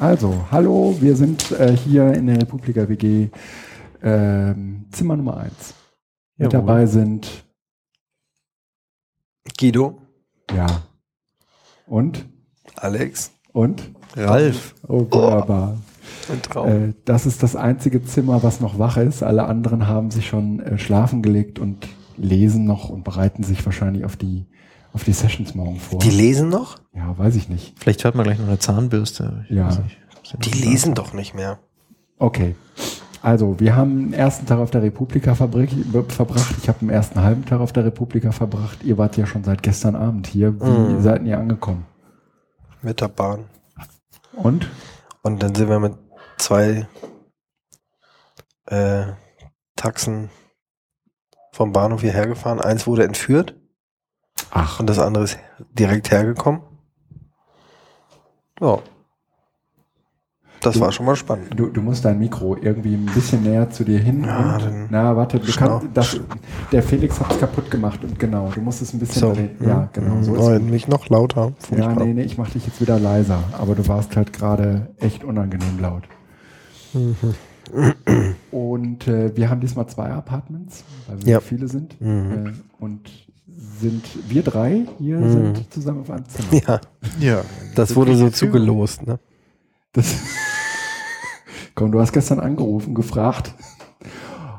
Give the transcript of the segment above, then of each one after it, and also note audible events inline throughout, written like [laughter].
Also, hallo, wir sind äh, hier in der Republika WG ähm, Zimmer Nummer 1. Mit Jawohl. dabei sind, Guido, ja, und, Alex, und, Ralf. oh, wunderbar. Ein Traum. Äh, das ist das einzige Zimmer, was noch wach ist. Alle anderen haben sich schon äh, schlafen gelegt und lesen noch und bereiten sich wahrscheinlich auf die, auf die Sessions morgen vor. Die lesen noch? ja, weiß ich nicht. Vielleicht hört man gleich noch eine Zahnbürste. Ich Ja. weiß nicht. Die lesen doch nicht mehr. Okay. Also, wir haben den ersten Tag auf der Republika verbr- verbracht. Ich habe den ersten halben Tag auf der Republika verbracht. Ihr wart ja schon seit gestern Abend hier. Wie Mhm. seid ihr angekommen? Mit der Bahn. Und? Und dann sind wir mit zwei äh, Taxen vom Bahnhof hierher gefahren. Eins wurde entführt Ach, und das andere ist direkt hergekommen. Ja. Das Du- war schon mal spannend. du, du musst dein Mikro irgendwie ein bisschen näher zu dir hin. Ja, na, warte, du kannst, das, der Felix hat es kaputt gemacht und genau, du musst es ein bisschen So. drehen. Ja, genau, so oh, ist mich noch lauter. es. Ja, nee, nee, ich mach dich jetzt wieder leiser, aber du warst halt gerade echt unangenehm laut. Mhm. Und äh, wir haben diesmal zwei Apartments, weil wir Ja. viele sind. Mhm. Äh, und sind wir drei hier Mhm. sind zusammen auf einem Zimmer. Ja, Ja, das wurde so zugelost. Ne? Das [laughs] Komm, du hast gestern angerufen, gefragt,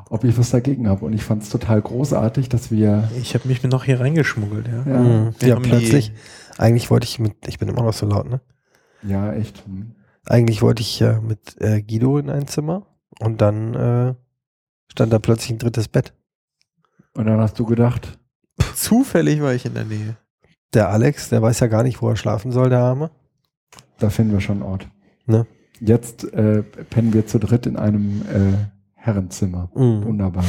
ob ich was dagegen habe. Und ich fand es total großartig, dass wir. ich habe mich noch hier reingeschmuggelt, ja. Ja, Mhm. Wir Ja, haben plötzlich. Eigentlich wollte ich mit, ich bin immer noch so laut, ne? ja echt. hm. Eigentlich wollte ich ja mit äh, Guido in ein Zimmer und dann äh, stand da plötzlich ein drittes Bett. Und dann hast du gedacht, Zufällig war ich in der Nähe. Der Alex, der weiß ja gar nicht, wo er schlafen soll, der Arme. da finden wir schon einen Ort. Ne? Jetzt äh, pennen wir zu dritt in einem äh, Herrenzimmer. Mhm. Wunderbar.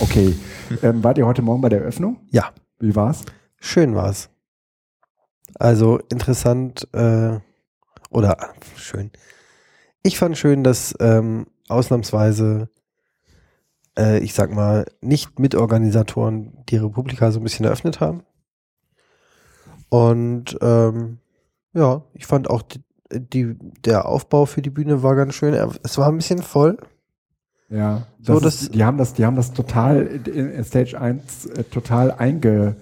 Okay. [laughs] Ähm, wart ihr heute Morgen bei der Eröffnung? Ja. Wie war's? Schön war's. Also interessant äh, oder schön. Ich fand schön, dass ähm, ausnahmsweise, äh, ich sag mal, nicht Mitorganisatoren die Republika so ein bisschen eröffnet haben. Und ähm, ja, ich fand auch die, die, der Aufbau für die Bühne war ganz schön. Es war ein bisschen voll. Ja, So, das das- ist, die haben das, die haben das total in, in Stage 1 äh, total einge,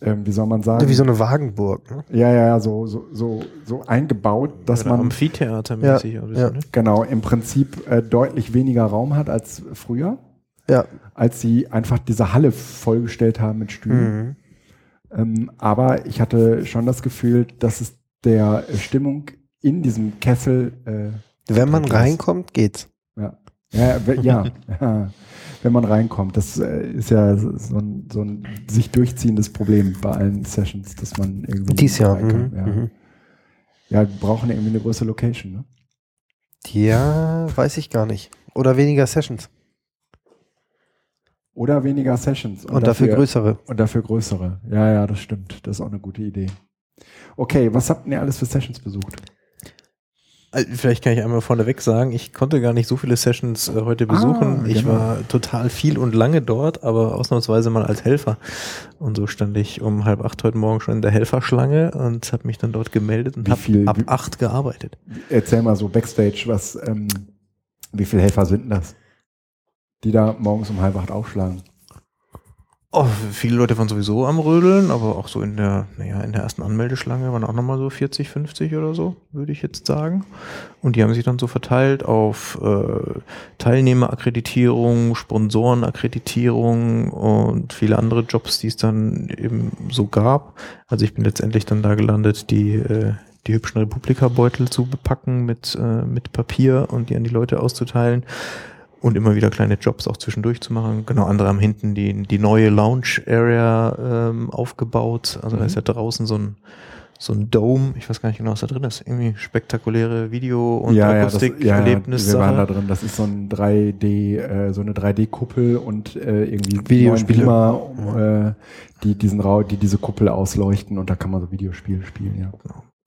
ähm, wie soll man sagen? Wie so eine Wagenburg. Ne? ja, ja, ja, so, so, so, so eingebaut, dass Oder man Amphitheatermäßig ein bisschen, ja. ne? genau im Prinzip äh, deutlich weniger Raum hat als früher, Ja. als sie einfach diese Halle vollgestellt haben mit Stühlen. Mhm. Ähm, aber ich hatte schon das Gefühl, dass es der Stimmung in diesem Kessel äh, Wenn man reinkommt, geht's. Ja, ja, ja, ja. [laughs] wenn man reinkommt. Das äh, ist ja so ein, so ein sich durchziehendes Problem bei allen Sessions, dass man irgendwie Dies Jahr. Mhm. Ja. Mhm. ja, wir brauchen irgendwie eine größere Location. Ne? Ja, weiß ich gar nicht. Oder weniger Sessions. Oder weniger Sessions. Und, dafür, größere. Und dafür größere. Ja, ja, das stimmt. Das ist auch eine gute Idee. Okay, was habt ihr alles für Sessions besucht? Also, Vielleicht kann ich einmal vorneweg sagen, ich konnte gar nicht so viele Sessions äh, heute besuchen. Ah, ich genau. war total viel und lange dort, aber ausnahmsweise mal als Helfer. Und so stand ich um halb acht heute Morgen schon in der Helferschlange und habe mich dann dort gemeldet und habe ab wie- acht gearbeitet. Erzähl mal so Backstage, was, ähm, wie viele Helfer sind denn das? Die da morgens um halb acht aufschlagen. Oh, viele Leute waren sowieso am Rödeln, aber auch so in der, naja, in der ersten Anmeldeschlange waren auch nochmal so 40, 50 oder so, würde ich jetzt sagen. Und die haben sich dann so verteilt auf äh, Teilnehmerakkreditierung, Sponsorenakkreditierung und viele andere Jobs, die es dann eben so gab. Also ich bin letztendlich dann da gelandet, die, äh, die hübschen Republika-Beutel zu bepacken mit, äh, mit Papier und die an die Leute auszuteilen und immer wieder kleine Jobs auch zwischendurch zu machen. Genau, andere haben hinten die, die neue Lounge-Area ähm, aufgebaut. Also da Mhm. ist ja draußen so ein, so ein Dome. Ich weiß gar nicht genau, was da drin ist. Irgendwie spektakuläre Video- und das- Akustik-Erlebnis. wir waren da drin. Das ist so ein 3D, äh, so eine 3D-Kuppel und äh, irgendwie Videospiele. Beamer, äh, die diesen Rau, die diese Kuppel ausleuchten und da kann man so Videospiele spielen. Ja.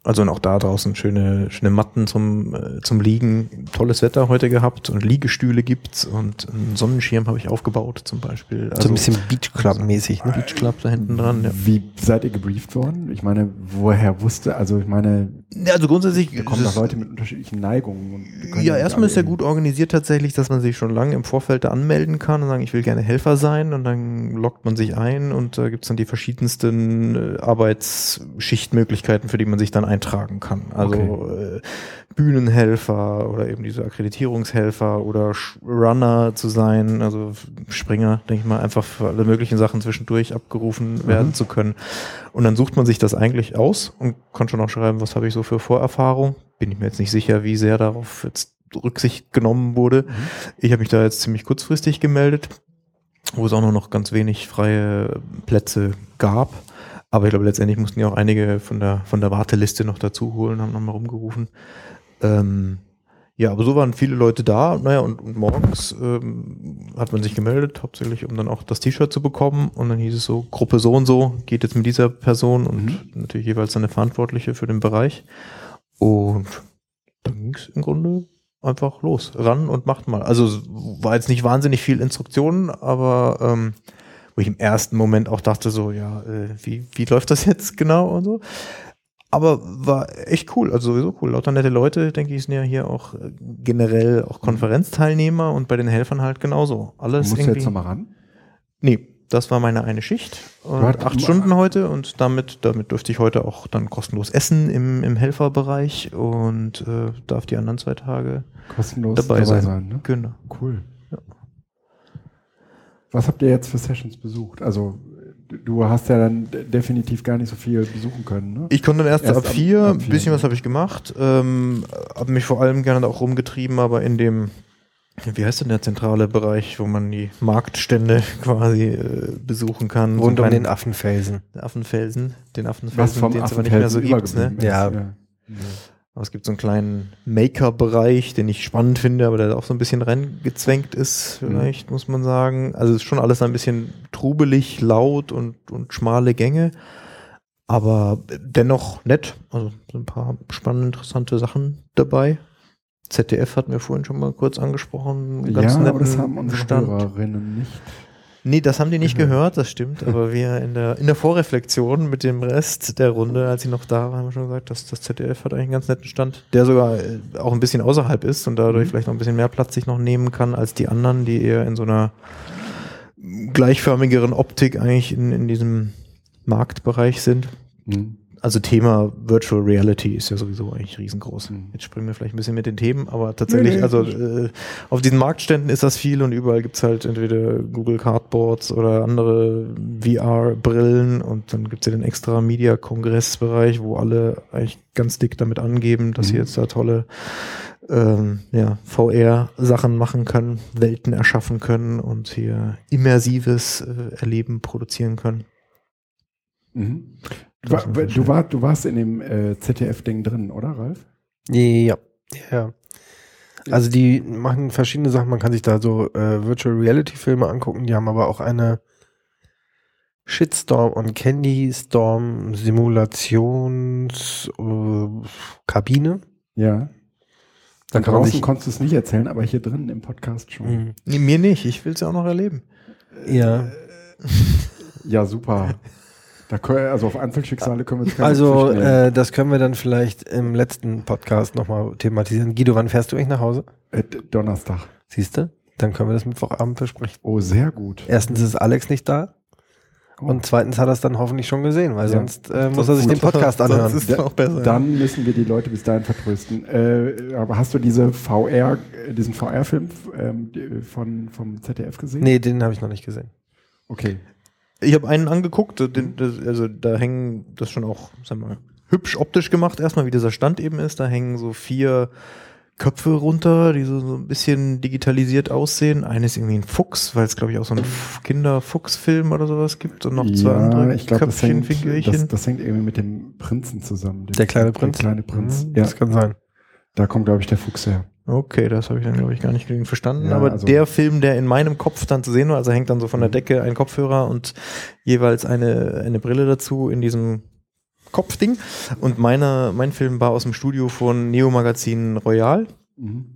Also und auch da draußen schöne, schöne Matten zum, äh, zum Liegen. Tolles Wetter heute gehabt und Liegestühle gibt's und einen Sonnenschirm habe ich aufgebaut zum Beispiel. so ein bisschen Beach Club mäßig, ne? Beach Club da hinten dran. Ja. Wie seid ihr gebrieft worden? Ich meine, woher wusste, also ich meine, Ja, also grundsätzlich da kommen doch Leute mit unterschiedlichen Neigungen. Ja, erstmal ist irgendwie- gut organisiert tatsächlich, dass man sich schon lange im Vorfeld da anmelden kann und sagen, ich will gerne Helfer sein und dann loggt man sich ein und da gibt's dann die verschiedensten äh, Arbeitsschichtmöglichkeiten, für die man sich dann eintragen kann. Also äh, Bühnenhelfer oder eben diese Akkreditierungshelfer oder Sch- Runner zu sein, also Springer, denke ich mal, einfach für alle möglichen Sachen zwischendurch abgerufen werden zu können. Und dann sucht man sich das eigentlich aus und kann schon auch schreiben, was habe ich so für Vorerfahrung. Bin ich mir jetzt nicht sicher, wie sehr darauf jetzt Rücksicht genommen wurde. Ich habe mich da jetzt ziemlich kurzfristig gemeldet, wo es auch nur noch ganz wenig freie Plätze gab. Aber ich glaube, letztendlich mussten ja auch einige von der, von der Warteliste noch dazu holen, haben nochmal rumgerufen. Ähm, ja, aber so waren viele Leute da. Naja, und, und morgens ähm, hat man sich gemeldet, hauptsächlich um dann auch das T-Shirt zu bekommen. Und dann hieß es so, Gruppe so und so geht jetzt mit dieser Person und natürlich jeweils eine Verantwortliche für den Bereich. Und dann ging es im Grunde einfach los. Ran und macht mal. Also war jetzt nicht wahnsinnig viel Instruktionen, aber ähm, wo ich im ersten Moment auch dachte, so, ja, äh, wie, wie läuft das jetzt genau und so. Aber war echt cool, also sowieso cool. Lauter nette Leute, denke ich, sind ja hier auch äh, generell auch Konferenzteilnehmer und bei den Helfern halt genauso. Alles Musst du irgendwie. jetzt nochmal ran? Nee, das war meine eine Schicht. Äh, acht Stunden heute und damit, damit durfte ich heute auch dann kostenlos essen im, im Helferbereich und äh, darf die anderen zwei Tage. Kostenlos Dabei dabei, sein. sein. ne? Genau. Cool. Was habt ihr jetzt für Sessions besucht? Also du- hast ja dann de- definitiv gar nicht so viel besuchen können, ne? Ich konnte dann erst, Erst ab ab- vier, ab vier, bisschen was habe ich gemacht, ähm, habe mich vor allem gerne auch rumgetrieben, aber in dem, wie heißt denn der zentrale Bereich, wo man die Marktstände [laughs] quasi äh, besuchen kann? Rund So um den Affenfelsen. kleinen Affenfelsen, den Affenfelsen, den es aber nicht mehr so gibt. Ne? übergeblieben ist. Ja. Aber es gibt so einen kleinen Maker-Bereich, den ich spannend finde, aber der auch so ein bisschen reingezwängt ist, vielleicht, muss man sagen. Also es ist schon alles ein bisschen trubelig, laut und, und schmale Gänge. Aber dennoch nett. Also so ein paar spannende, interessante Sachen dabei. ZDF hatten wir vorhin schon mal kurz angesprochen. ganz Ja, aber das haben unsere Stand. Hörerinnen nicht. Nee, das haben die nicht gehört. gehört, das stimmt. Aber [laughs] wir in der, in der Vorreflexion mit dem Rest der Runde, als sie noch da waren, haben wir schon gesagt, dass das ZDF hat eigentlich einen ganz netten Stand, der sogar äh, auch ein bisschen außerhalb ist und dadurch Mhm. vielleicht noch ein bisschen mehr Platz sich noch nehmen kann als die anderen, die eher in so einer gleichförmigeren Optik eigentlich in, in diesem Marktbereich sind. Hm. Also Thema Virtual Reality ist ja sowieso eigentlich riesengroß. Mhm. Jetzt springen wir vielleicht ein bisschen mit den Themen, aber tatsächlich, Nee, nee, also äh, auf diesen Marktständen ist das viel und überall gibt's halt entweder Google Cardboards oder andere VR-Brillen und dann gibt's ja den extra Media-Kongressbereich, wo alle eigentlich ganz dick damit angeben, dass sie Mhm. jetzt da tolle ähm, ja, VR-Sachen machen können, Welten erschaffen können und hier immersives äh, Erleben produzieren können. Mhm. War, du, war, du warst in dem äh, ZDF-Ding drin, oder, Ralf? Ja. ja. Also die machen verschiedene Sachen. Man kann sich da so äh, Virtual Reality Filme angucken. Die haben aber auch eine Shitstorm und Candy Storm Simulations äh. Ja. Da kann man draußen sich konntest du es nicht erzählen, aber hier drin im Podcast schon. Mhm. Nee, mir nicht, ich will's ja auch noch erleben. ja. [laughs] Ja, super. Da können, also auf Einzelschicksale können wir keine Also äh, das können wir dann vielleicht im letzten Podcast nochmal thematisieren. Guido, wann fährst du eigentlich nach Hause? Äh, Donnerstag. Siehst du? Dann können wir das Mittwochabend besprechen. Oh, sehr gut. Erstens ist Alex nicht da Oh. und zweitens hat er es dann hoffentlich schon gesehen, weil Ja. sonst äh, muss er sich den Podcast Sonst anhören. ist es auch besser. Dann müssen wir die Leute bis dahin vertrösten. Äh, aber hast du diese VR, diesen VR-Film ähm, von, vom ZDF gesehen? Nee, den habe ich noch nicht gesehen. Okay. Ich habe einen angeguckt, den, das, also da hängen, das schon auch, sag mal, hübsch optisch gemacht, erstmal wie dieser Stand eben ist. Da hängen so vier Köpfe runter, die so, so ein bisschen digitalisiert aussehen. Eine ist irgendwie ein Fuchs, weil es, glaube ich, auch so einen F- Kinder-Fuchs-Film oder sowas gibt und noch zwei andere ich glaube, das, Köpfchen, hängt- Figürchen. das, das hängt irgendwie mit dem Prinzen zusammen. Dem- Der kleine Prinz? Der kleine Prinz. Mhm, Ja, Das kann sein. da kommt, glaube ich, der Fuchs her. Okay, das habe ich dann, glaube ich, gar nicht genügend verstanden. Ja, Aber also- der Film, der in meinem Kopf dann zu sehen war, also hängt dann so von der Mhm. Decke ein Kopfhörer und jeweils eine, eine Brille dazu in diesem Kopfding. Und meine, mein Film war aus dem Studio von Neo Magazin Royal. Mhm.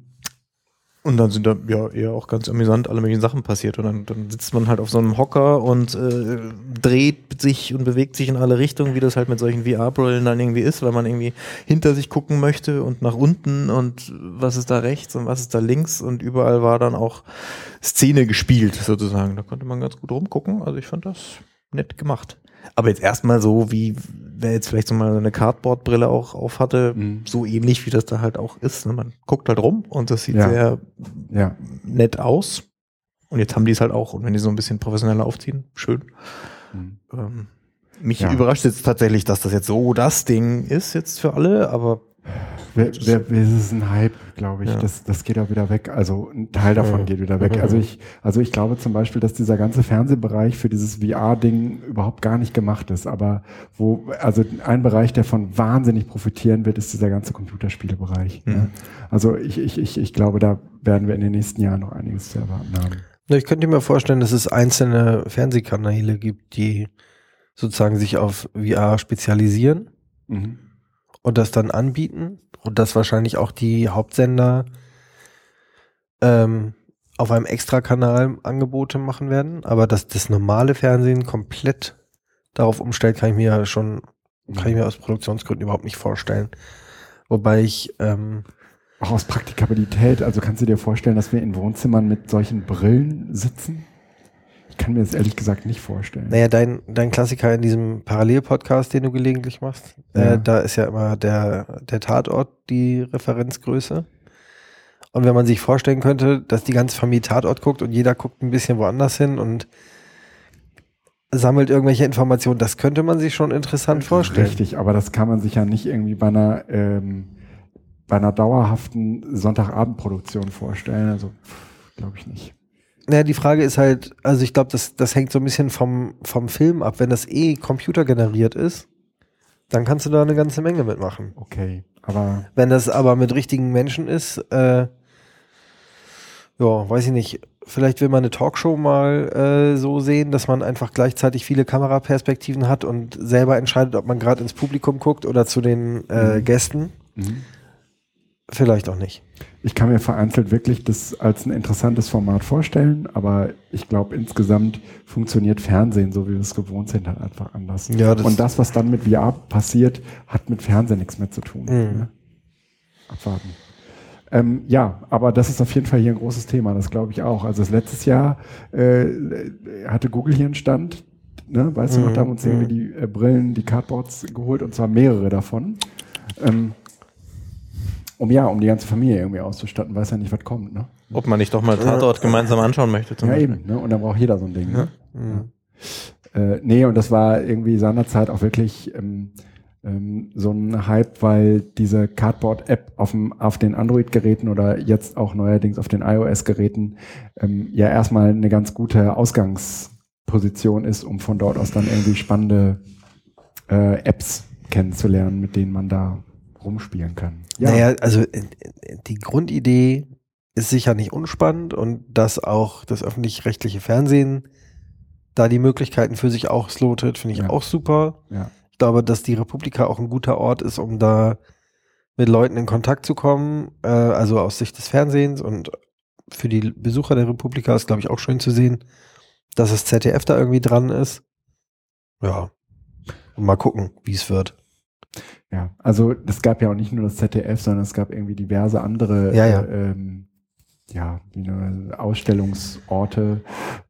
Und dann sind da ja eher auch ganz amüsant alle möglichen Sachen passiert. Und dann, dann sitzt man halt auf so einem Hocker und äh, dreht sich und bewegt sich in alle Richtungen, wie das halt mit solchen VR-Brillen dann irgendwie ist, weil man irgendwie hinter sich gucken möchte und nach unten und was ist da rechts und was ist da links und überall war dann auch Szene gespielt sozusagen. Da konnte man ganz gut rumgucken. Also ich fand das nett gemacht. Aber jetzt erstmal so, wie wer jetzt vielleicht so mal eine Cardboard-Brille auch auf hatte, Mhm. so ähnlich wie das da halt auch ist. Ne? Man guckt halt rum und das sieht Ja. sehr Ja. nett aus. Und jetzt haben die es halt auch. Und wenn die so ein bisschen professioneller aufziehen, schön. Mhm. Ähm, mich Ja. überrascht jetzt tatsächlich, dass das jetzt so das Ding ist jetzt für alle, aber Wer, wer, wer ist es ein Hype, glaube ich. Ja. Das, das geht auch wieder weg. Also ein Teil davon Mhm. geht wieder weg. Also ich, also ich glaube zum Beispiel, dass dieser ganze Fernsehbereich für dieses VR-Ding überhaupt gar nicht gemacht ist. Aber wo, also ein Bereich, der von wahnsinnig profitieren wird, ist dieser ganze Computerspielebereich. Mhm. Ne? Also ich, ich, ich, ich glaube, da werden wir in den nächsten Jahren noch einiges zu erwarten haben. Ich könnte mir vorstellen, dass es einzelne Fernsehkanäle gibt, die sozusagen sich auf VR spezialisieren Mhm. Und das dann anbieten und dass wahrscheinlich auch die Hauptsender ähm, auf einem Extrakanal Angebote machen werden, aber dass das normale Fernsehen komplett darauf umstellt, kann ich mir schon, kann ich mir aus Produktionsgründen überhaupt nicht vorstellen. Wobei ich, ähm, Auch aus Praktikabilität, also kannst du dir vorstellen, dass wir in Wohnzimmern mit solchen Brillen sitzen? Kann mir das ehrlich gesagt nicht vorstellen. naja, dein, dein Klassiker in diesem Parallelpodcast, den du gelegentlich machst, Ja. äh, da ist ja immer der, der Tatort die Referenzgröße. Und wenn man sich vorstellen könnte, dass die ganze Familie Tatort guckt und jeder guckt ein bisschen woanders hin und sammelt irgendwelche Informationen, das könnte man sich schon interessant vorstellen. Richtig, aber das kann man sich ja nicht irgendwie bei einer, ähm, bei einer dauerhaften Sonntagabendproduktion vorstellen. Also glaube ich nicht. Naja, die Frage ist halt, also ich glaube, das, das hängt so ein bisschen vom, vom Film ab. Wenn das eh computergeneriert ist, dann kannst du da eine ganze Menge mitmachen. Okay, aber Wenn das aber mit richtigen Menschen ist, äh, ja, weiß ich nicht. Vielleicht will man eine Talkshow mal äh, so sehen, dass man einfach gleichzeitig viele Kameraperspektiven hat und selber entscheidet, ob man gerade ins Publikum guckt oder zu den äh, Mhm. Gästen. mhm. Vielleicht auch nicht. ich kann mir vereinzelt wirklich das als ein interessantes Format vorstellen, aber ich glaube insgesamt funktioniert Fernsehen, so wie wir es gewohnt sind, halt einfach anders. Ja, das- Und das, was dann mit VR passiert, hat mit Fernsehen nichts mehr zu tun. Mhm. Ne? Abwarten. Ähm, ja, aber das ist auf jeden Fall hier ein großes Thema, das glaube ich auch. Also das letztes Jahr äh, hatte Google hier einen Stand, ne? weißt du noch, Mhm, da haben uns irgendwie die äh, Brillen, die Cardboards geholt und zwar mehrere davon. Ähm, um ja, um die ganze Familie irgendwie auszustatten, weiß ja nicht, was kommt, ne? ob man nicht doch mal Tatort gemeinsam anschauen möchte. Zum Ja, Beispiel. eben, ne? Und dann braucht jeder so ein Ding. Ne? Mhm. Äh, nee, und das war irgendwie seinerzeit auch wirklich ähm, ähm, so ein Hype, weil diese Cardboard-App auf, dem, auf den Android-Geräten oder jetzt auch neuerdings auf den iOS-Geräten ähm, ja erstmal eine ganz gute Ausgangsposition ist, um von dort aus dann irgendwie spannende äh, Apps kennenzulernen, mit denen man da rumspielen kann. Naja, also äh, äh, die Grundidee ist sicher nicht unspannend und dass auch das öffentlich-rechtliche Fernsehen da die Möglichkeiten für sich auch slotet, finde ich Ja. auch super. ja. Ich glaube, dass die Republika auch ein guter Ort ist, um da mit Leuten in Kontakt zu kommen, äh, also aus Sicht des Fernsehens und für die Besucher der Republika ist, glaube ich, auch schön zu sehen, dass das ZDF da irgendwie dran ist. Ja. Und mal gucken, wie es wird. Ja, also es gab ja auch nicht nur das ZDF, sondern es gab irgendwie diverse andere Ja, ja. Äh, ähm, ja, Ausstellungsorte,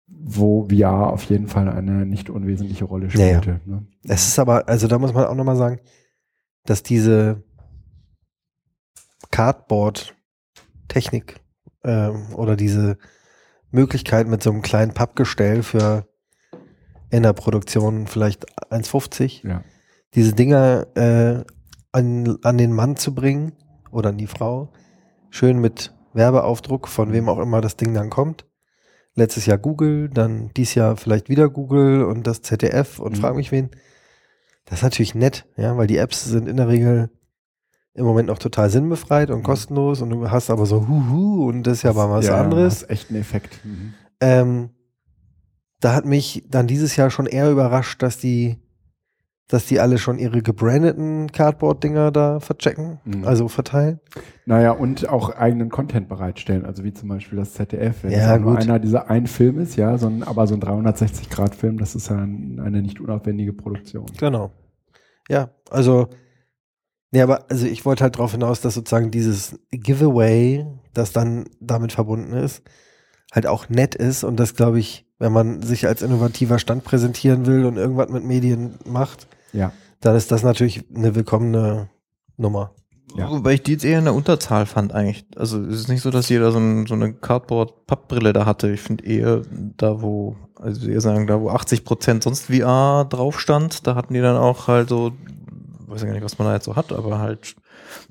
wo VR auf jeden Fall eine nicht unwesentliche Rolle Ja, ja. spielte. Ne? Es ist aber, also da muss man auch nochmal sagen, dass diese Cardboard-Technik ähm, oder diese Möglichkeit mit so einem kleinen Pappgestell für in der Produktion vielleicht 1,50, Ja. Diese Dinger äh, an, an den Mann zu bringen oder an die Frau, schön mit Werbeaufdruck, von wem auch immer das Ding dann kommt. Letztes Jahr Google, dann dies Jahr vielleicht wieder Google und das ZDF und Mhm. frag mich wen. Das ist natürlich nett, ja, weil die Apps sind in der Regel im Moment noch total sinnbefreit und Mhm. kostenlos und du hast aber so Huhu und das ist ja mal was ja, anderes. Hast echt einen Effekt. Mhm. Ähm, da hat mich dann dieses Jahr schon eher überrascht, dass die dass die alle schon ihre gebrandeten Cardboard-Dinger da verchecken, Mhm. also verteilen. Naja, und auch eigenen Content bereitstellen, also wie zum Beispiel das ZDF. Wenn Ja, nur einer dieser ein Film ist, ja, so ein, aber so ein 360-Grad-Film, das ist ja ein, eine nicht unaufwendige Produktion. Genau. Ja, also, nee, aber also ich wollte halt darauf hinaus, dass sozusagen dieses Giveaway, das dann damit verbunden ist, halt auch nett ist und das glaube ich, wenn man sich als innovativer Stand präsentieren will und irgendwas mit Medien macht, Ja. dann ist das natürlich eine willkommene Nummer. Ja. Wobei ich die jetzt eher in der Unterzahl fand eigentlich. Also es ist nicht so, dass jeder so, ein, so eine Cardboard-Pappbrille da hatte. Ich finde eher da, wo, also eher sagen, da wo 80 Prozent sonst VR drauf stand, da hatten die dann auch halt so, weiß ja gar nicht, was man da jetzt so hat, aber halt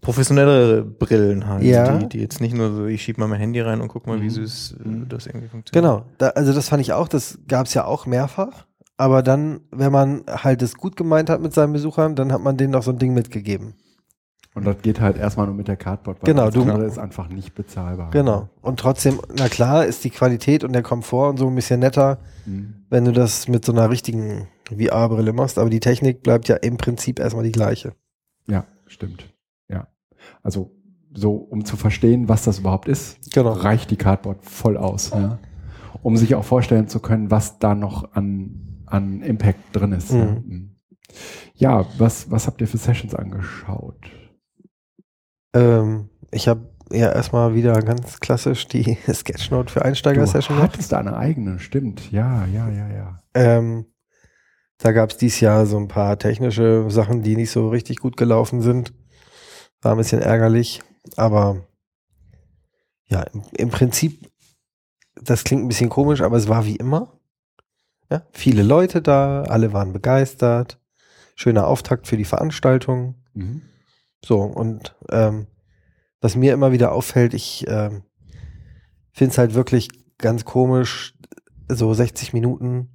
professionellere Brillen halt. Ja. Die, die jetzt nicht nur so, ich schieb mal mein Handy rein und guck mal, wie Mhm. süß äh, Mhm. das irgendwie funktioniert. Genau, da, also das fand ich auch, das gab es ja auch mehrfach. Aber dann, wenn man halt es gut gemeint hat mit seinen Besuchern, dann hat man denen noch so ein Ding mitgegeben. Und das geht halt erstmal nur mit der Cardboard, Genau, das du- andere ist einfach nicht bezahlbar. Genau. Und trotzdem, na klar, ist die Qualität und der Komfort und so ein bisschen netter, Mhm. wenn du das mit so einer richtigen VR-Brille machst. Aber die Technik bleibt ja im Prinzip erstmal die gleiche. Ja, stimmt. Ja. Also, so, um zu verstehen, was das überhaupt ist, Genau. reicht die Cardboard voll aus. Ja. Um sich auch vorstellen zu können, was da noch an, an Impact drin ist. Ja, Mhm. Mhm. ja was, was habt ihr für Sessions angeschaut? Ähm, ich habe ja erstmal wieder ganz klassisch die [laughs] Sketchnote für Einsteiger-Session du gemacht. hattest da eine eigene, stimmt. Ja, ja, ja, ja. Ähm, da gab es dieses Jahr so ein paar technische Sachen, die nicht so richtig gut gelaufen sind. War ein bisschen ärgerlich, aber ja, im, im Prinzip, das klingt ein bisschen komisch, aber es war wie immer. Ja, viele Leute da, alle waren begeistert. Schöner Auftakt für die Veranstaltung. Mhm. So, und ähm, was mir immer wieder auffällt, ich ähm, finde es halt wirklich ganz komisch, so 60 Minuten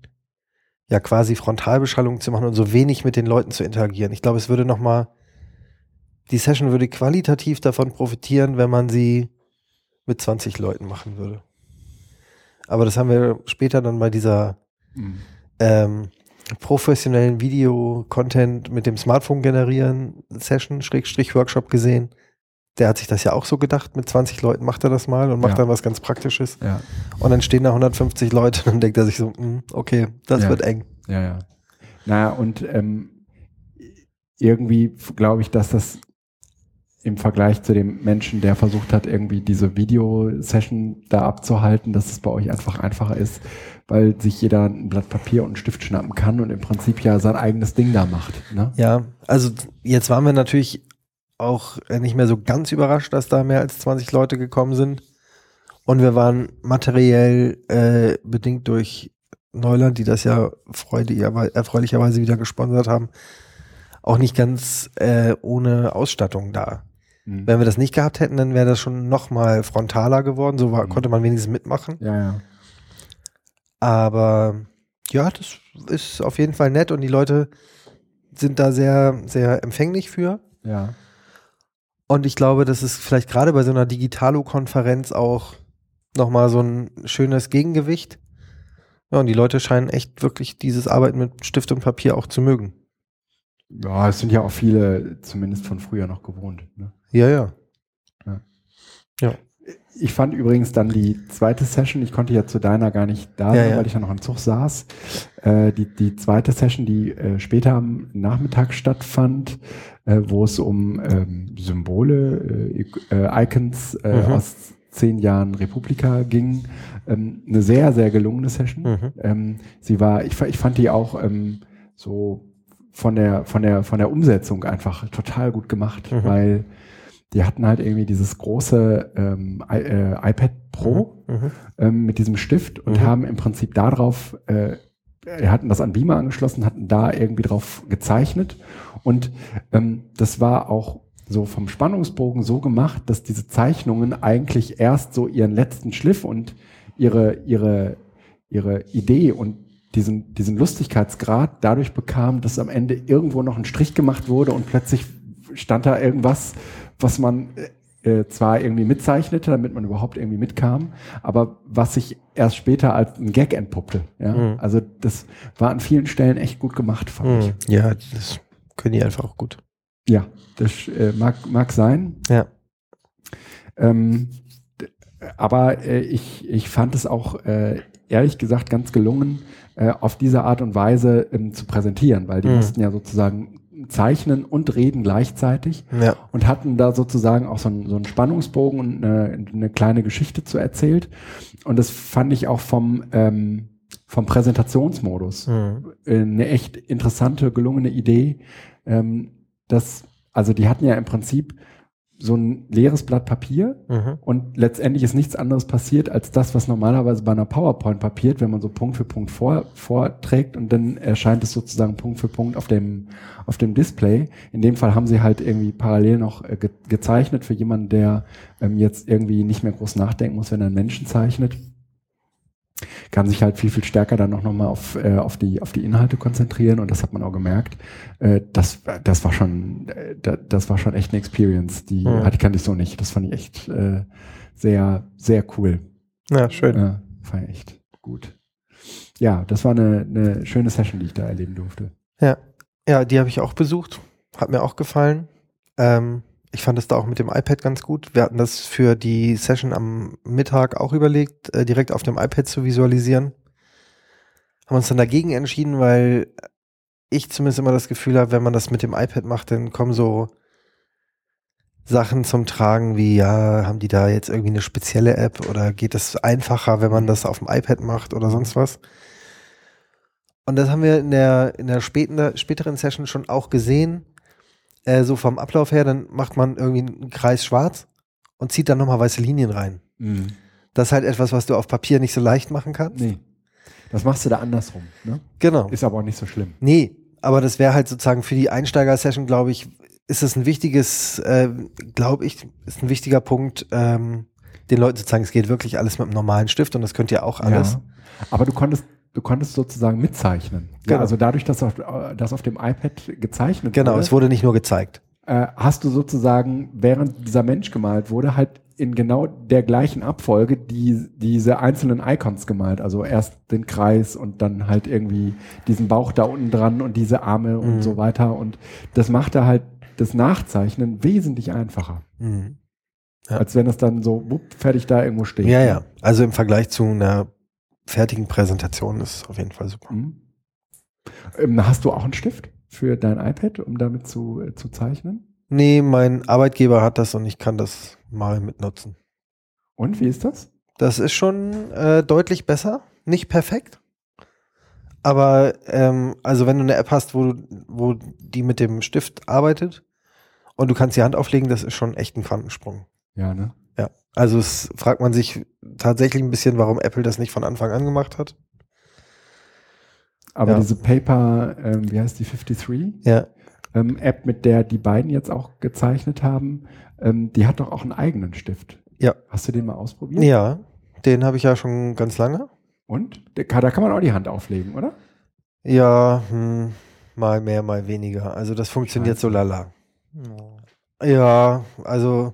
ja quasi Frontalbeschallung zu machen und so wenig mit den Leuten zu interagieren. Ich glaube, es würde noch mal die Session würde qualitativ davon profitieren, wenn man sie mit 20 Leuten machen würde. Aber das haben wir später dann bei dieser Mhm. ähm, professionellen Video-Content mit dem Smartphone generieren Session, Schrägstrich Workshop gesehen. Der hat sich das ja auch so gedacht, mit 20 Leuten macht er das mal und macht Ja. dann was ganz Praktisches. Ja, Und dann stehen da 150 Leute und dann denkt er sich so, "Hm, okay, das Ja. wird eng. ja, ja. Naja, und ähm, irgendwie glaube ich, dass das im Vergleich zu dem Menschen, der versucht hat, irgendwie diese Videosession da abzuhalten, dass es bei euch einfach einfacher ist, weil sich jeder ein Blatt Papier und einen Stift schnappen kann und im Prinzip ja sein eigenes Ding da macht. Ne? Ja, also jetzt waren wir natürlich auch äh, nicht mehr so ganz überrascht, dass da mehr als 20 Leute gekommen sind. Und wir waren materiell äh, bedingt durch Neuland, die das ja freudigerweise- erfreulicherweise wieder gesponsert haben, auch nicht ganz äh, ohne Ausstattung da. Mhm. Wenn wir das nicht gehabt hätten, dann wäre das schon noch mal frontaler geworden. So war, Mhm. konnte man wenigstens mitmachen. Ja, ja. Aber ja, das ist auf jeden Fall nett und die Leute sind da sehr, sehr empfänglich für. Ja. Und ich glaube, das ist vielleicht gerade bei so einer Digitalo-Konferenz auch nochmal so ein schönes Gegengewicht. Ja, und die Leute scheinen echt wirklich dieses Arbeiten mit Stift und Papier auch zu mögen. Ja, es sind ja auch viele, zumindest von früher noch gewohnt. Ne? Ja, ja. Ich fand übrigens dann die zweite Session, ich konnte ja zu deiner gar nicht da Ja, sein, ja. weil ich ja noch im Zug saß. Äh, die, die zweite Session, die äh, später am Nachmittag stattfand, äh, wo es um ähm, Symbole, äh, äh, Icons äh, Mhm. aus zehn Jahren Republika ging. Ähm, eine sehr, sehr gelungene Session. Mhm. Ähm, sie war, ich, ich fand die auch ähm, so von der, von der, von der Umsetzung einfach total gut gemacht, Mhm. weil die hatten halt irgendwie dieses große ähm, I, äh, iPad Pro Mhm. ähm, mit diesem Stift und Mhm. haben im Prinzip darauf, äh, hatten das an Beamer angeschlossen, hatten da irgendwie drauf gezeichnet und ähm, das war auch so vom Spannungsbogen so gemacht, dass diese Zeichnungen eigentlich erst so ihren letzten Schliff und ihre, ihre, ihre Idee und diesen, diesen Lustigkeitsgrad dadurch bekam, dass am Ende irgendwo noch ein Strich gemacht wurde und plötzlich stand da irgendwas, was man äh, äh, zwar irgendwie mitzeichnete, damit man überhaupt irgendwie mitkam, aber was sich erst später als ein Gag entpuppte. Ja? Mhm. Also das war an vielen Stellen echt gut gemacht, fand ich. Mhm. Ja, das können die einfach auch gut. Ja, das äh, mag, mag sein. Ja. Ähm, aber äh, ich, ich fand es auch äh, ehrlich gesagt ganz gelungen, äh, auf diese Art und Weise ähm, zu präsentieren, weil die Mhm. mussten ja sozusagen zeichnen und reden gleichzeitig Ja. und hatten da sozusagen auch so einen, so einen Spannungsbogen und eine, eine kleine Geschichte zu erzählt. Und das fand ich auch vom, ähm, vom Präsentationsmodus Mhm. eine echt interessante, gelungene Idee. Ähm, das, also die hatten ja im Prinzip so ein leeres Blatt Papier Mhm. und letztendlich ist nichts anderes passiert als das, was normalerweise bei einer PowerPoint passiert, wenn man so Punkt für Punkt vor, vorträgt und dann erscheint es sozusagen Punkt für Punkt auf dem, auf dem Display. In dem Fall haben sie halt irgendwie parallel noch äh, ge gezeichnet für jemanden, der ähm, jetzt irgendwie nicht mehr groß nachdenken muss, wenn er einen Menschen zeichnet. Kann sich halt viel, viel stärker dann noch, noch mal auf, äh, auf, die, auf die Inhalte konzentrieren und das hat man auch gemerkt. Äh, das, das war schon, äh, da- das war schon echt eine Experience, die Mhm. hatte, kannte ich so nicht. Das fand ich echt äh, sehr, sehr cool. Ja, schön. Ja, fand ich echt gut. Ja, das war eine, eine schöne Session, die ich da erleben durfte. Ja, ja die habe ich auch besucht. Hat mir auch gefallen. Ähm, ich fand es da auch mit dem iPad ganz gut. Wir hatten das für die Session am Mittag auch überlegt, äh, direkt auf dem iPad zu visualisieren. Haben uns dann dagegen entschieden, weil ich zumindest immer das Gefühl habe, wenn man das mit dem iPad macht, dann kommen so Sachen zum Tragen wie, ja, haben die da jetzt irgendwie eine spezielle App oder geht es einfacher, wenn man das auf dem iPad macht oder sonst was? Und das haben wir in der, in der späten, späteren Session schon auch gesehen. Äh, so vom Ablauf her, dann macht man irgendwie einen Kreis schwarz und zieht dann nochmal weiße Linien rein. Das ist halt etwas, was du auf Papier nicht so leicht machen kannst. Nee. Das machst du da andersrum. Ne? Genau. Ist aber auch nicht so schlimm. Nee, aber das wäre halt sozusagen für die Einsteiger-Session, glaube ich, ist es ein wichtiges, äh, glaube ich, ist ein wichtiger Punkt, ähm, den Leuten zu zeigen, es geht wirklich alles mit einem normalen Stift und das könnt ihr auch alles. Ja. Aber du konntest, du konntest sozusagen mitzeichnen. Ja, Genau. also dadurch, dass auf, äh, das auf dem iPad gezeichnet Genau, wurde, es wurde nicht nur gezeigt. äh, hast du sozusagen, während dieser Mensch gemalt wurde, halt in genau der gleichen Abfolge die, diese einzelnen Icons gemalt. Also erst den Kreis und dann halt irgendwie diesen Bauch da unten dran und diese Arme und Mhm. so weiter. Und das machte halt das Nachzeichnen wesentlich einfacher. Mhm. Ja. Als wenn es dann so wupp, fertig da irgendwo steht. Ja, ja. Also im Vergleich zu einer fertigen Präsentation ist es auf jeden Fall super. Mhm. Ähm, hast du auch einen Stift für dein iPad, um damit zu, äh, zu zeichnen? Nee, mein Arbeitgeber hat das und ich kann das mal mitnutzen. Und wie ist das? Das ist schon äh, deutlich besser. Nicht perfekt. Aber ähm, also wenn du eine App hast, wo, du- wo die mit dem Stift arbeitet und du kannst die Hand auflegen, das ist schon echt ein Quantensprung. Ja, ne? Ja. Also es fragt man sich tatsächlich ein bisschen, warum Apple das nicht von Anfang an gemacht hat. Aber Ja. diese Paper, ähm, wie heißt die 53? Ja. Ähm, App, mit der die beiden jetzt auch gezeichnet haben, ähm, die hat doch auch einen eigenen Stift. Ja. Hast du den mal ausprobiert? Ja, den habe ich ja schon ganz lange. Und? Da kann man auch die Hand auflegen, oder? Ja, hm, mal mehr, mal weniger. Also das funktioniert so lala. Ja, also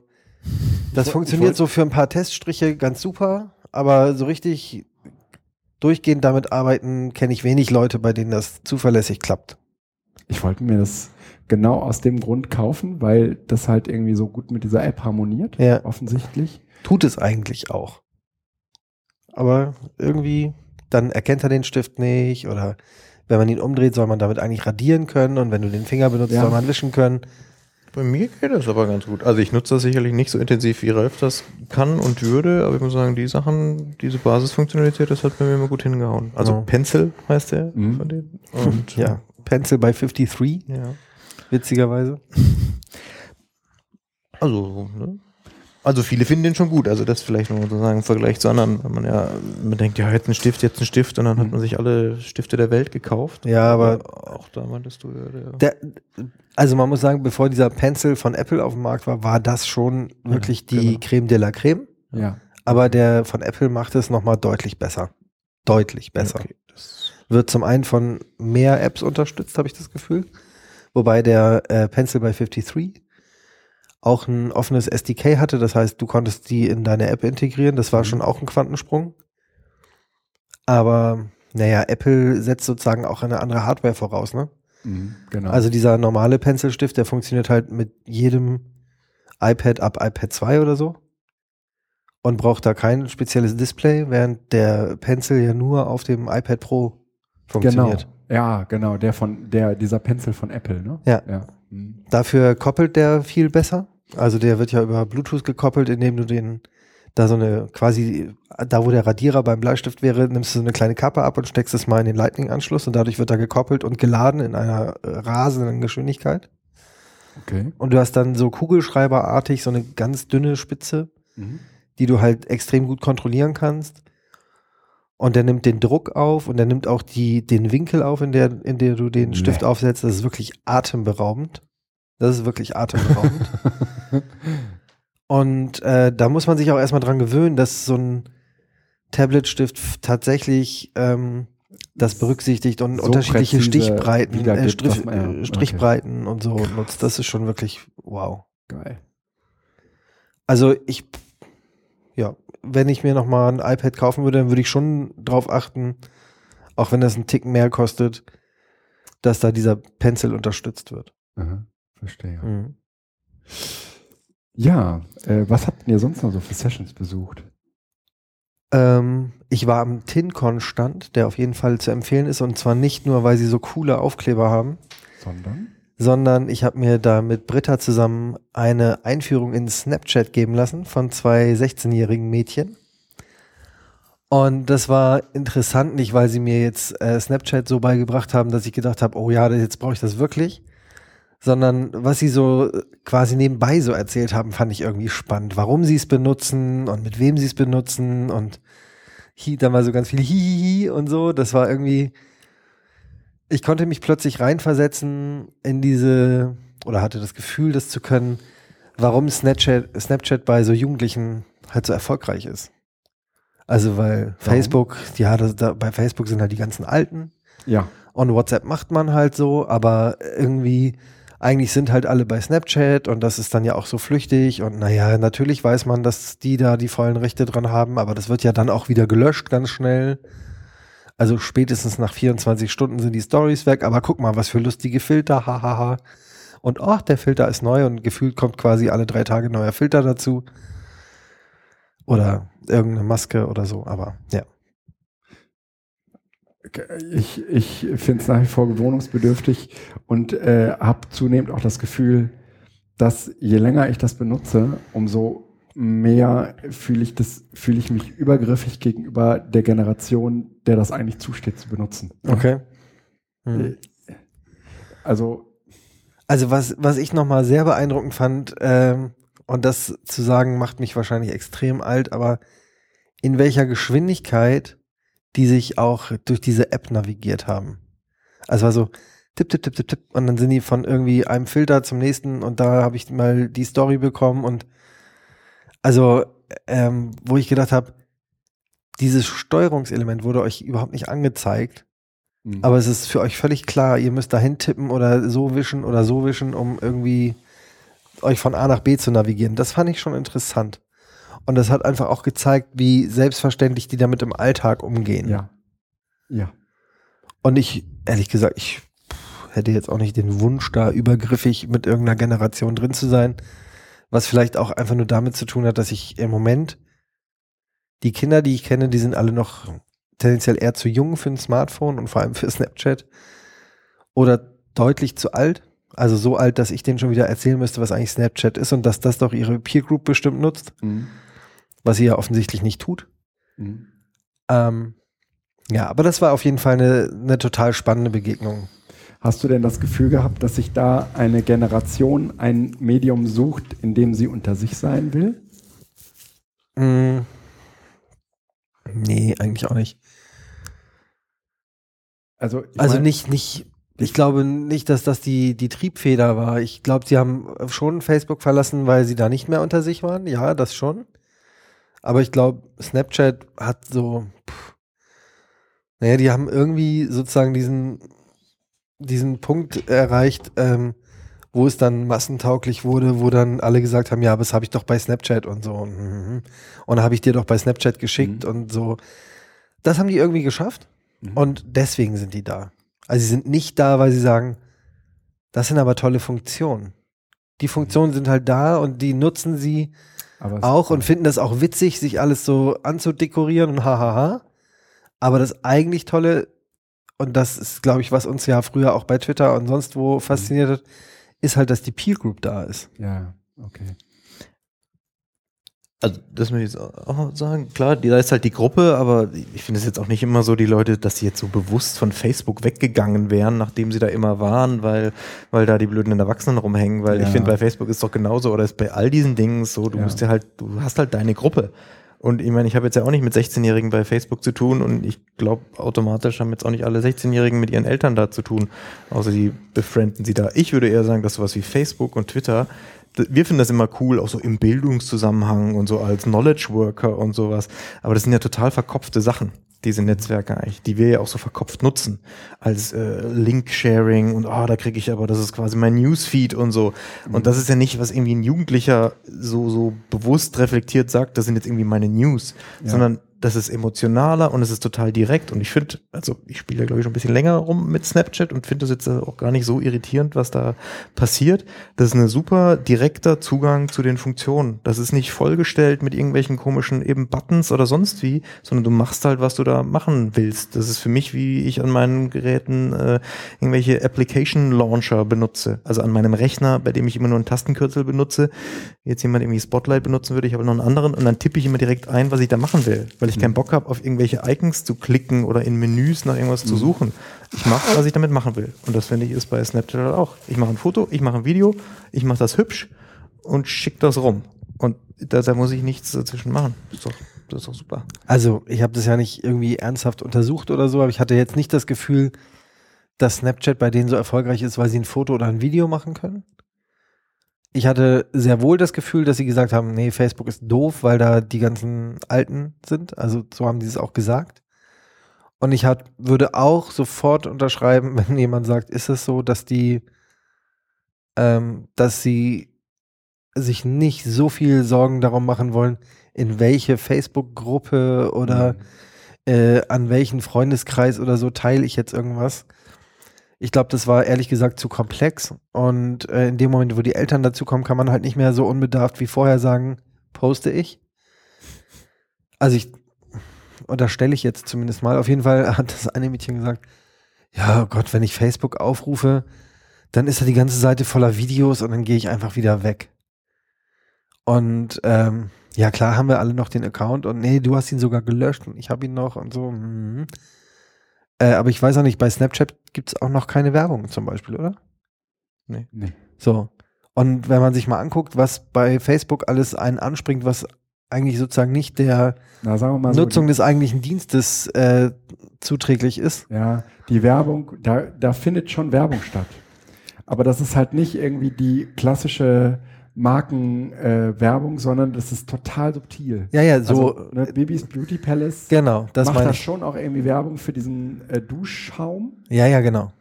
das Ich funktioniert ich so für ein paar Teststriche ganz super, aber so richtig durchgehend damit arbeiten kenne ich wenig Leute, bei denen das zuverlässig klappt. Ich wollte mir das genau aus dem Grund kaufen, weil das halt irgendwie so gut mit dieser App harmoniert, Ja. offensichtlich. Tut es eigentlich auch. Aber irgendwie, dann erkennt er den Stift nicht oder wenn man ihn umdreht, soll man damit eigentlich radieren können und wenn du den Finger benutzt, Ja. soll man wischen können. Bei mir geht das aber ganz gut. Also ich nutze das sicherlich nicht so intensiv, wie Ralf das kann und würde, aber ich muss sagen, die Sachen, diese Basisfunktionalität, das hat bei mir immer gut hingehauen. Also Ja. Pencil heißt der Mhm. von denen. [laughs] Und Ja, Pencil bei 53, ja. witzigerweise. Also, ne? Also viele finden den schon gut. Also das vielleicht noch so sagen im Vergleich zu anderen, wenn man ja, man denkt, ja, jetzt ein Stift, jetzt ein Stift und dann hat Mhm. man sich alle Stifte der Welt gekauft. Ja, aber auch da meintest du ja, der, also man muss sagen, bevor dieser Pencil von Apple auf dem Markt war, war das schon wirklich die genau. Creme de la Creme. Ja. Aber der von Apple macht es nochmal deutlich besser. Deutlich besser. Okay, Wird zum einen von mehr Apps unterstützt, habe ich das Gefühl. Wobei der äh, Pencil bei 53 auch ein offenes SDK hatte. Das heißt, du konntest die in deine App integrieren. Das war Mhm. schon auch ein Quantensprung. Aber naja, Apple setzt sozusagen auch eine andere Hardware voraus. Ne? Mhm, genau. Also dieser normale Pencilstift, der funktioniert halt mit jedem iPad ab iPad 2 oder so und braucht da kein spezielles Display, während der Pencil ja nur auf dem iPad Pro funktioniert. Genau. Ja, genau, der von der dieser Pencil von Apple, ne? Ja. Ja. Mhm. Dafür koppelt der viel besser. Also der wird ja über Bluetooth gekoppelt, indem du den da so eine quasi, da wo der Radierer beim Bleistift wäre, nimmst du so eine kleine Kappe ab und steckst es mal in den Lightning-Anschluss und dadurch wird er gekoppelt und geladen in einer äh, rasenden Geschwindigkeit. Okay. Und du hast dann so kugelschreiberartig so eine ganz dünne Spitze, Mhm. die du halt extrem gut kontrollieren kannst. Und der nimmt den Druck auf und der nimmt auch die, den Winkel auf, in der, in der du den Nee. Stift aufsetzt. Das ist wirklich atemberaubend. Das ist wirklich atemberaubend. [laughs] und äh, da muss man sich auch erstmal dran gewöhnen, dass so ein Tablet-Stift tatsächlich ähm, das berücksichtigt und So unterschiedliche Stichbreiten, äh, Strich, man- ja, äh, okay. Strichbreiten und so nutzt. Das ist schon wirklich wow. Geil. Also ich, ja, wenn ich mir nochmal ein iPad kaufen würde, dann würde ich schon drauf achten, auch wenn das einen Tick mehr kostet, dass da dieser Pencil unterstützt wird. Aha, verstehe. Mhm. Ja, äh, was habt ihr sonst noch so für Sessions besucht? Ähm, ich war am TinCon-Stand, der auf jeden Fall zu empfehlen ist, und zwar nicht nur, weil sie so coole Aufkleber haben, Sondern? Sondern ich habe mir da mit Britta zusammen eine Einführung in Snapchat geben lassen von zwei 16-jährigen Mädchen. Und das war interessant, nicht weil sie mir jetzt äh, Snapchat so beigebracht haben, dass ich gedacht habe, oh ja, jetzt brauche ich das wirklich, sondern was sie so äh, quasi nebenbei so erzählt haben, fand ich irgendwie spannend. Warum sie es benutzen und mit wem sie es benutzen und hi, da war so ganz viel Hihihi und so. Das war irgendwie, ich konnte mich plötzlich reinversetzen in diese, oder hatte das Gefühl, das zu können, warum Snapchat, Snapchat bei so Jugendlichen halt so erfolgreich ist. Also weil Facebook, ja, das, da, bei Facebook sind halt die ganzen Alten Ja. und WhatsApp macht man halt so, aber irgendwie, eigentlich sind halt alle bei Snapchat und das ist dann ja auch so flüchtig und naja, natürlich weiß man, dass die da die vollen Rechte dran haben, aber das wird ja dann auch wieder gelöscht ganz schnell. Also spätestens nach 24 Stunden sind die Stories weg, aber guck mal, was für lustige Filter, hahaha. Und ach, der Filter ist neu und gefühlt kommt quasi alle drei Tage neuer Filter dazu. Oder irgendeine Maske oder so, aber ja. Ich, ich finde es nach wie vor gewohnungsbedürftig und äh, habe zunehmend auch das Gefühl, dass je länger ich das benutze, umso mehr fühle ich das, fühle ich mich übergriffig gegenüber der Generation, der das eigentlich zusteht zu benutzen. Okay. Hm. Also Also was, was ich nochmal sehr beeindruckend fand, ähm, und das zu sagen, macht mich wahrscheinlich extrem alt, aber in welcher Geschwindigkeit die sich auch durch diese App navigiert haben. Also war so tipp, tipp, tipp, tipp, tipp und dann sind die von irgendwie einem Filter zum nächsten und da habe ich mal die Story bekommen und also ähm, wo ich gedacht habe, dieses Steuerungselement wurde euch überhaupt nicht angezeigt mh. aber es ist für euch völlig klar, ihr müsst dahin tippen oder so wischen oder so wischen, um irgendwie euch von A nach B zu navigieren. Das fand ich schon interessant. Und das hat einfach auch gezeigt, wie selbstverständlich die damit im Alltag umgehen. ja. Ja. Und ich, ehrlich gesagt, ich hätte jetzt auch nicht den Wunsch, da übergriffig mit irgendeiner Generation drin zu sein. Was vielleicht auch einfach nur damit zu tun hat, dass ich im Moment die Kinder, die ich kenne, die sind alle noch tendenziell eher zu jung für ein Smartphone und vor allem für [laughs] Snapchat oder deutlich zu alt. Also so alt, dass ich denen schon wieder erzählen müsste, was eigentlich Snapchat ist und dass das doch ihre Peer Group bestimmt nutzt, Mhm. was sie ja offensichtlich nicht tut. Mhm. Ähm, ja, aber das war auf jeden Fall eine, eine total spannende Begegnung. Hast du denn das Gefühl gehabt, dass sich da eine Generation ein Medium sucht, in dem sie unter sich sein will? Mm. Nee, eigentlich auch nicht. Also, ich Also mein- nicht, nicht, ich glaube nicht, dass das die, die Triebfeder war. Ich glaube, sie haben schon Facebook verlassen, weil sie da nicht mehr unter sich waren. Ja, das schon. Aber ich glaube, Snapchat hat so, pff, naja, die haben irgendwie sozusagen diesen, diesen Punkt erreicht, ähm, wo es dann massentauglich wurde, wo dann alle gesagt haben, ja, aber das habe ich doch bei Snapchat und so. Und, und habe ich dir doch bei Snapchat geschickt Mhm. und so. Das haben die irgendwie geschafft. Mhm. Und deswegen sind die da. Also sie sind nicht da, weil sie sagen, Das sind aber tolle Funktionen. Die Funktionen sind halt da und die nutzen sie auch und finden das auch witzig, sich alles so anzudekorieren und hahaha. Aber das eigentlich Tolle, und das ist, glaube ich, was uns ja früher auch bei Twitter und sonst wo fasziniert hat, ist halt, dass die Peer Group da ist. Ja, okay. Also, das möchte ich jetzt auch sagen. Klar, die- da ist halt die Gruppe, aber ich finde es jetzt auch nicht immer so, die Leute, dass sie jetzt so bewusst von Facebook weggegangen wären, nachdem sie da immer waren, weil, weil da die blöden Erwachsenen rumhängen. Weil ich Ja. finde, bei Facebook ist doch genauso, oder ist bei all diesen Dingen so, du Ja. musst ja halt, du hast halt deine Gruppe. Und ich meine, ich habe jetzt ja auch nicht mit 16-Jährigen bei Facebook zu tun und ich glaube, automatisch haben jetzt auch nicht alle 16-Jährigen mit ihren Eltern da zu tun, außer die befrienden sie da. Ich würde eher sagen, dass sowas wie Facebook und Twitter, wir finden das immer cool, auch so im Bildungszusammenhang und so als Knowledge Worker und sowas. Aber das sind ja total verkopfte Sachen, diese Netzwerke eigentlich, die wir ja auch so verkopft nutzen. Als äh, Link-Sharing und ah, da kriege ich aber, das ist quasi mein Newsfeed und so. Und das ist ja nicht, was irgendwie ein Jugendlicher so, so bewusst reflektiert sagt, das sind jetzt irgendwie meine News, Ja. sondern das ist emotionaler und es ist total direkt. Und ich finde, also ich spiele ja, glaube ich, schon ein bisschen länger rum mit Snapchat und finde das jetzt auch gar nicht so irritierend, was da passiert. Das ist ein super direkter Zugang zu den Funktionen. Das ist nicht vollgestellt mit irgendwelchen komischen eben Buttons oder sonst wie, sondern du machst halt, was du da machen willst. Das ist für mich, wie ich an meinen Geräten äh, irgendwelche Application Launcher benutze. Also an meinem Rechner, bei dem ich immer nur einen Tastenkürzel benutze. Jetzt jemand irgendwie Spotlight benutzen würde, ich habe noch einen anderen und dann tippe ich immer direkt ein, was ich da machen will, weil ich keinen Bock habe, auf irgendwelche Icons zu klicken oder in Menüs nach irgendwas zu suchen. Ich mache, was ich damit machen will. Und das finde ich ist bei Snapchat halt auch. Ich mache ein Foto, ich mache ein Video, ich mache das hübsch und schicke das rum. Und da, da muss ich nichts dazwischen machen. Ist doch, das ist doch super. Also, ich habe das ja nicht irgendwie ernsthaft untersucht oder so, aber ich hatte jetzt nicht das Gefühl, dass Snapchat bei denen so erfolgreich ist, weil sie ein Foto oder ein Video machen können. Ich hatte sehr wohl das Gefühl, dass sie gesagt haben, nee, Facebook ist doof, weil da die ganzen Alten sind. Also so haben die es auch gesagt. Und ich hat, würde auch sofort unterschreiben, [laughs] wenn jemand sagt, ist es so, dass die, ähm, dass sie sich nicht so viel Sorgen darum machen wollen, in welche Facebook-Gruppe oder äh, an welchen Freundeskreis oder so teile ich jetzt irgendwas. Ich glaube, das war ehrlich gesagt zu komplex. Und äh, in dem Moment, wo die Eltern dazukommen, kann man halt nicht mehr so unbedarft wie vorher sagen, poste ich. Also ich unterstelle ich jetzt zumindest mal. Auf jeden Fall hat das eine Mädchen gesagt, ja oh Gott, wenn ich Facebook aufrufe, dann ist da die ganze Seite voller Videos und dann gehe ich einfach wieder weg. Und ähm, ja, klar haben wir alle noch den Account und nee, du hast ihn sogar gelöscht und ich habe ihn noch und so. Mhm. Äh, aber ich weiß auch nicht, bei Snapchat gibt es auch noch keine Werbung zum Beispiel, oder? Nee. So. Und wenn man sich mal anguckt, was bei Facebook alles einen anspringt, was eigentlich sozusagen nicht der Na, mal so. Nutzung des eigentlichen Dienstes äh, zuträglich ist. Ja, die Werbung, da, da findet schon Werbung statt. Aber das ist halt nicht irgendwie die klassische Markenwerbung, äh, sondern das ist total subtil. Ja, ja, so. also, ne, Bibis Beauty Palace genau, das macht meine da ich. schon auch irgendwie Werbung für diesen äh, Duschschaum. Ja, ja, genau.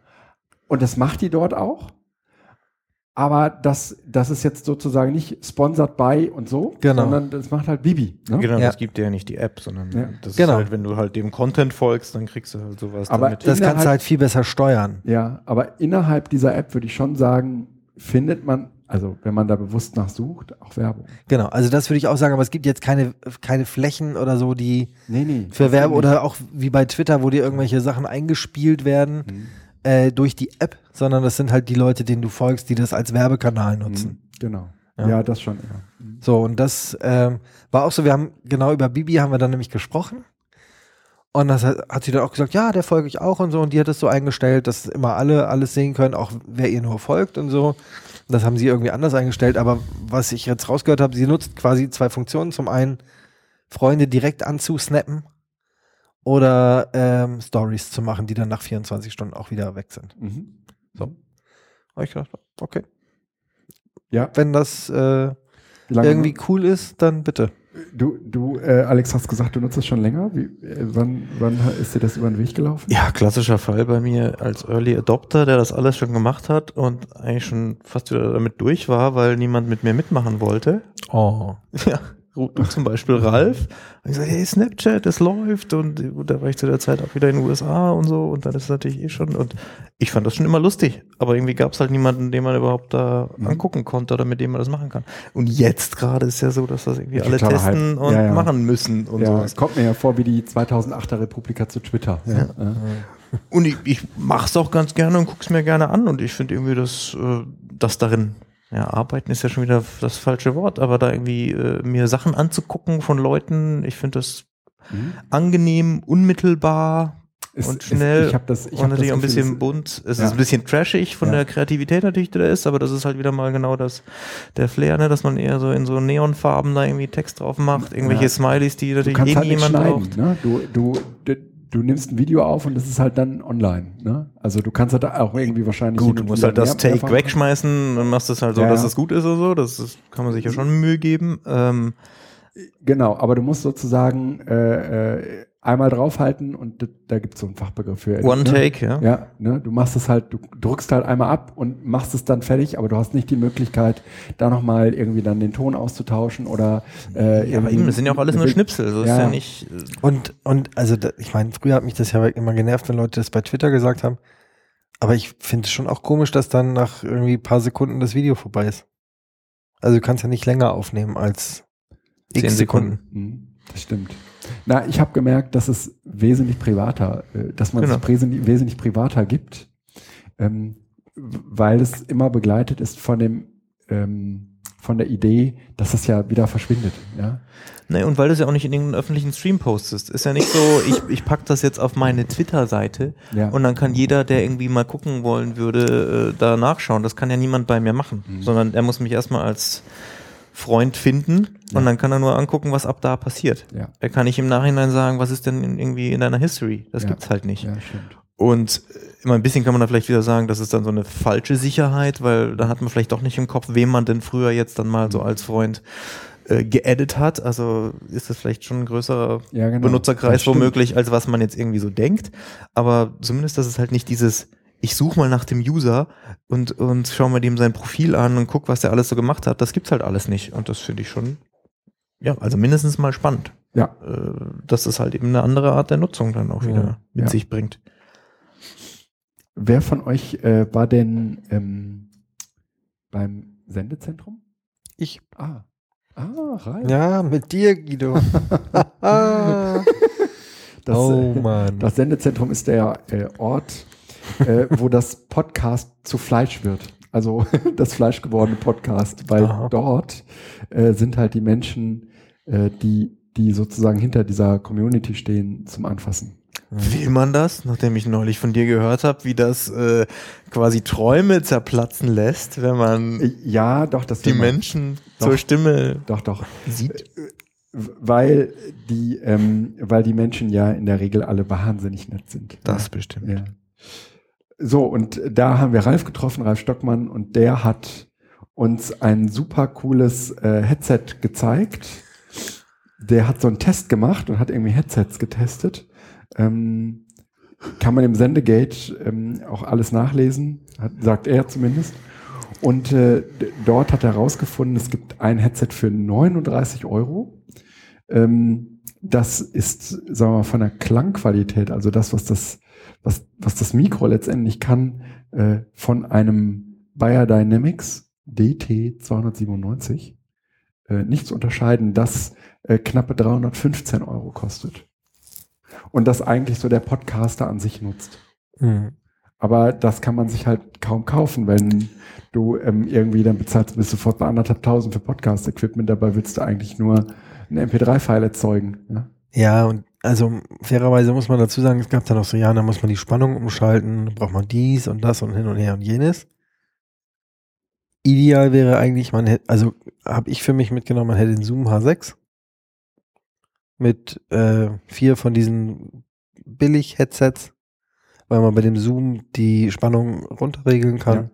Und das macht die dort auch. Aber das, das ist jetzt sozusagen nicht sponsored by und so, Genau. sondern das macht halt Bibi. Ne? Genau, Ja. das gibt dir ja nicht die App, sondern Ja. das Genau. ist halt, wenn du halt dem Content folgst, dann kriegst du halt sowas Aber damit. Das kannst du halt viel besser steuern. Ja, aber innerhalb dieser App würde ich schon sagen, findet man, also wenn man da bewusst nachsucht, auch Werbung. Genau, also das würde ich auch sagen, aber es gibt jetzt keine, keine Flächen oder so, die Nee, nee. für Werbung oder auch wie bei Twitter, wo dir irgendwelche Sachen eingespielt werden Mhm. äh, durch die App, sondern das sind halt die Leute, denen du folgst, die das als Werbekanal nutzen. Mhm. Genau. Ja. Ja, das schon. Ja. Mhm. So, und das ähm, war auch so, wir haben genau über Bibi haben wir dann nämlich gesprochen. Und das hat, hat sie dann auch gesagt, ja, der folge ich auch und so. Und die hat es so eingestellt, dass immer alle alles sehen können, auch wer ihr nur folgt und so. Das haben sie irgendwie anders eingestellt. Aber was ich jetzt rausgehört habe, sie nutzt quasi zwei Funktionen. Zum einen Freunde direkt anzusnappen oder ähm, Stories zu machen, die dann nach 24 Stunden auch wieder weg sind. Mhm. So. Habe ich gedacht, okay. Ja, Wenn das äh, irgendwie cool ist, dann bitte. Du, du äh, Alex, hast gesagt, du nutzt es schon länger. Wie, äh, wann, wann ist dir das über den Weg gelaufen? Ja, klassischer Fall bei mir als Early Adopter, der das alles schon gemacht hat und eigentlich schon fast wieder damit durch war, weil niemand mit mir mitmachen wollte. Oh. [laughs] Ja, du [laughs] zum Beispiel Ralf. Und ich sage, hey, Snapchat, das läuft. Und gut, da war ich zu der Zeit auch wieder in den USA und so. Und dann ist es natürlich eh schon. Und ich fand das schon immer lustig. Aber irgendwie gab es halt niemanden, den man überhaupt da Mhm. angucken konnte oder mit dem man das machen kann. Und jetzt gerade ist ja so, dass das irgendwie alle Totaler testen Hype. und Ja, ja. machen müssen und ja, sowas. es kommt mir ja vor wie die 2008er Republika zu Twitter. Ja. Ja. Und ich, ich mache es auch ganz gerne und gucke es mir gerne an. Und ich finde irgendwie, dass äh, das darin, ja, arbeiten ist ja schon wieder das falsche Wort, aber da irgendwie äh, mir Sachen anzugucken von Leuten, ich finde das Mhm. angenehm, unmittelbar Ist- und ist- schnell ich hab das, ich hab natürlich das auch ein bisschen es- bunt. Es ja. ist ein bisschen trashig von Ja. der Kreativität natürlich, die da ist, aber das ist halt wieder mal genau das, der Flair, ne, dass man eher so in so Neonfarben da irgendwie Text drauf macht, irgendwelche Ja. Smileys, die natürlich eh halt niemand braucht. Ne? Du, du, du, nimmst ein Video auf und das ist halt dann online. Ne? Also du kannst halt auch irgendwie wahrscheinlich. Gut, du musst halt das Take mehrfach- wegschmeißen und machst es halt so, Ja, dass es gut ist oder so. Das ist, kann man sich ja schon Mühe geben. Ähm, Genau, aber du musst sozusagen äh, äh, einmal draufhalten und da gibt es so einen Fachbegriff für. One ne? Take, ja. Ja, ne, du machst es halt, du drückst halt einmal ab und machst es dann fertig, aber du hast nicht die Möglichkeit, da nochmal irgendwie dann den Ton auszutauschen oder äh, Ja, aber eben, das sind ja auch alles nur Schnipsel. So ist Ja. ja nicht. äh, Und, und also da, ich meine, früher hat mich das ja immer genervt, wenn Leute das bei Twitter gesagt haben. Aber ich finde es schon auch komisch, dass dann nach irgendwie ein paar Sekunden das Video vorbei ist. Also du kannst ja nicht länger aufnehmen als Zehn x Sekunden. Mhm, Das stimmt. Na, ich habe gemerkt, dass es wesentlich privater, äh, dass man Genau. es wesentlich, wesentlich privater gibt, ähm, weil es immer begleitet ist von dem ähm, von der Idee, dass es ja wieder verschwindet. Ja? Ne, und weil du es ja auch nicht in irgendeinen öffentlichen Stream postest. Ist ja nicht so, ich, ich pack das jetzt auf meine Twitter-Seite Ja. und dann kann jeder, der irgendwie mal gucken wollen würde, äh, da nachschauen. Das kann ja niemand bei mir machen. Mhm. Sondern er muss mich erstmal als Freund finden Ja. und dann kann er nur angucken, was ab da passiert. ja, Er kann nicht im Nachhinein sagen, was ist denn irgendwie in deiner History. Das Ja. gibt's halt nicht. ja, stimmt. Und äh, immer ein bisschen kann man da vielleicht wieder sagen, das ist dann so eine falsche Sicherheit, weil da hat man vielleicht doch nicht im Kopf, wem man denn früher jetzt dann mal so als Freund äh, geedit hat. Also ist das vielleicht schon ein größerer Ja, genau. Benutzerkreis womöglich, als was man jetzt irgendwie so denkt. Aber zumindest, dass es halt nicht dieses, ich suche mal nach dem User und, und schau mal dem sein Profil an und guck, was der alles so gemacht hat. Das gibt's halt alles nicht. Und das finde ich schon, ja, also mindestens mal spannend. Ja. Äh, dass es halt eben eine andere Art der Nutzung dann auch Ja. wieder mit Ja. sich bringt. Wer von euch äh, war denn ähm, beim Sendezentrum? Ich. Ah. Ah, Ralf. Ja, mit dir, Guido. [laughs] [laughs] Das, oh Mann. Das Sendezentrum ist der äh, Ort, äh, wo das Podcast zu Fleisch wird. Also [laughs] das fleischgewordene Podcast, weil Aha. dort äh, sind halt die Menschen, äh, die, die sozusagen hinter dieser Community stehen, zum Anfassen. Will man das, nachdem ich neulich von dir gehört habe, wie das äh, quasi Träume zerplatzen lässt, wenn man Äh, Ja, doch, das die. Menschen Doch. zur Stimme Doch, doch. sieht? Weil die, ähm, weil die Menschen ja in der Regel alle wahnsinnig nett sind. Das bestimmt. Ja. So, und da haben wir Ralf getroffen, Ralf Stockmann, und der hat uns ein super cooles äh, Headset gezeigt. Der hat so einen Test gemacht und hat irgendwie Headsets getestet. Ähm, kann man im Sendegate ähm, auch alles nachlesen, hat, sagt er zumindest. Und äh, dort hat er herausgefunden, es gibt ein Headset für 39 Euro. Ähm, das ist, sagen wir mal, von der Klangqualität, also das, was das, was, was das Mikro letztendlich kann, äh, von einem Bayer Dynamics DT 297 äh, nicht zu unterscheiden, das äh, knappe 315 Euro kostet. Und das eigentlich so der Podcaster an sich nutzt. Hm. Aber das kann man sich halt kaum kaufen, wenn du ähm, irgendwie dann bezahlst, bist sofort bei anderthalb tausend für Podcast-Equipment, dabei willst du eigentlich nur ein MP3-File erzeugen. Ja? Ja, und also fairerweise muss man dazu sagen, es gab dann auch so, ja, da muss man die Spannung umschalten, braucht man dies und das und hin und her und jenes. Ideal wäre eigentlich, man hätte, also habe ich für mich mitgenommen, man hätte den Zoom H6 mit äh, vier von diesen Billig-Headsets, weil man bei dem Zoom die Spannung runterregeln kann. Ja,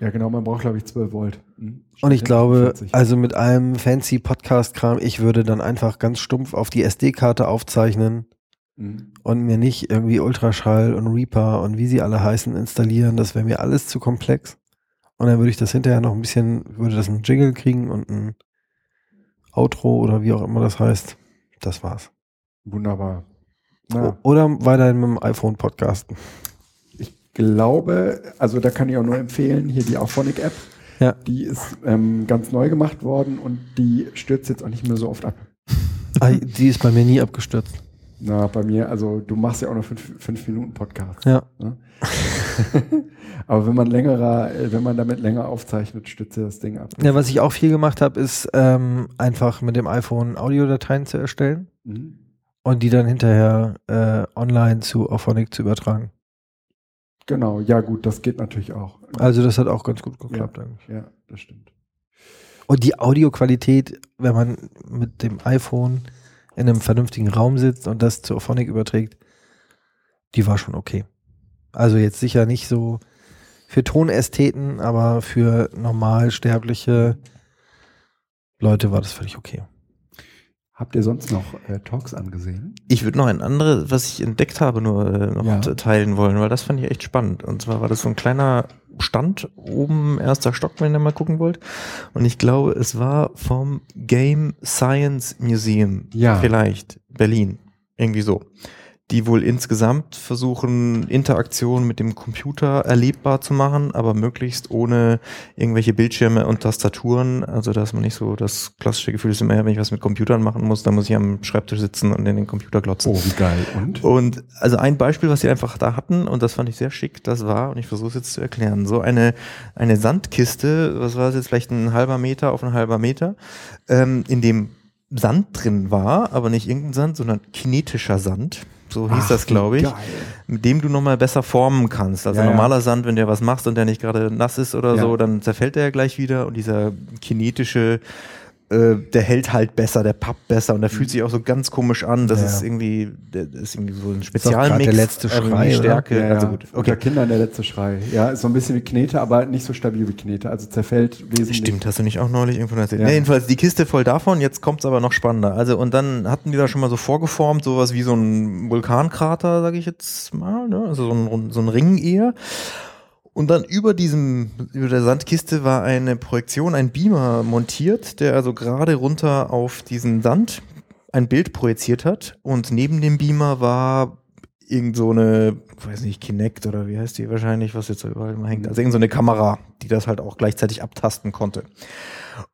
genau, man braucht, glaube ich, 12 Volt. Hm, Und ich glaube, 40. also mit allem fancy Podcast-Kram, ich würde dann einfach ganz stumpf auf die SD-Karte aufzeichnen Hm. und mir nicht irgendwie Ultraschall und Reaper und wie sie alle heißen installieren. Das wäre mir alles zu komplex. Und dann würde ich das hinterher noch ein bisschen, würde das einen Jingle kriegen und ein Outro oder wie auch immer das heißt. Das war's. Wunderbar. Na, Oder weiterhin mit dem iPhone podcasten. Glaube, also da kann ich auch nur empfehlen, hier die Auphonic-App. Ja. Die ist ähm, ganz neu gemacht worden und die stürzt jetzt auch nicht mehr so oft ab. [laughs] Ah, Die ist bei mir nie abgestürzt. Na, bei mir, also du machst ja auch noch fünf, fünf Minuten Podcast. Ja. Ne? [laughs] Aber wenn man längerer, äh, wenn man damit länger aufzeichnet, stützt das Ding ab. Ja, was ich auch viel gemacht habe, ist ähm, einfach mit dem iPhone Audiodateien zu erstellen Mhm. und die dann hinterher äh, online zu Auphonic zu übertragen. Genau, ja gut, das geht natürlich auch. Also das hat auch ganz gut geklappt eigentlich. Ja, das stimmt. Und die Audioqualität, wenn man mit dem iPhone in einem vernünftigen Raum sitzt und das zu Auphonic überträgt, die war schon okay. Also jetzt sicher nicht so für Tonästheten, aber für normalsterbliche Leute war das völlig okay. Habt ihr sonst noch äh, Talks angesehen? Ich würde noch ein anderes, was ich entdeckt habe, nur äh, noch Ja. teilen wollen, weil das fand ich echt spannend. Und zwar war das so ein kleiner Stand oben, erster Stock, wenn ihr mal gucken wollt. Und ich glaube, es war vom Game Science Museum. Ja. Vielleicht. Berlin. Irgendwie so. Die wohl insgesamt versuchen, Interaktion mit dem Computer erlebbar zu machen, aber möglichst ohne irgendwelche Bildschirme und Tastaturen. Also, dass man nicht so das klassische Gefühl ist immer, wenn ich was mit Computern machen muss, dann muss ich am Schreibtisch sitzen und in den Computer glotzen. Oh, wie geil. Und? Und also ein Beispiel, was sie einfach da hatten, und das fand ich sehr schick, das war, und ich versuche es jetzt zu erklären, so eine, eine Sandkiste, was war es jetzt, vielleicht ein halber Meter auf ein halber Meter, ähm, in dem Sand drin war, aber nicht irgendein Sand, sondern kinetischer Sand. So hieß Ach, das, glaube ich. Geil. Mit dem du nochmal besser formen kannst. Also ja. normaler Sand, wenn der was machst und der nicht gerade nass ist oder Ja. so, dann zerfällt der ja gleich wieder. Und dieser kinetische, äh, der hält halt besser, der pappt besser und der fühlt sich auch so ganz komisch an. Das Ja. ist irgendwie, das ist irgendwie so ein Spezialmix. der letzte Schrei? Stärke. Ja, Also ja. gut. Unter Okay. Kindern der letzte Schrei. Ja, ist so ein bisschen wie Knete, aber nicht so stabil wie Knete. Also zerfällt wesentlich. Stimmt, hast du nicht auch neulich irgendwo erzählt? Nee, jedenfalls die Kiste voll davon, jetzt kommt's aber noch spannender. Also und dann hatten die da schon mal so vorgeformt, sowas wie so ein Vulkankrater, sage ich jetzt mal, ne? also so ein, so ein Ring eher. Und dann über diesem, über der Sandkiste war eine Projektion, ein Beamer montiert, der also gerade runter auf diesen Sand ein Bild projiziert hat. Und neben dem Beamer war irgend so eine, weiß nicht, Kinect oder wie heißt die wahrscheinlich, was jetzt so überall mal hängt. Also irgend so eine Kamera, die das halt auch gleichzeitig abtasten konnte.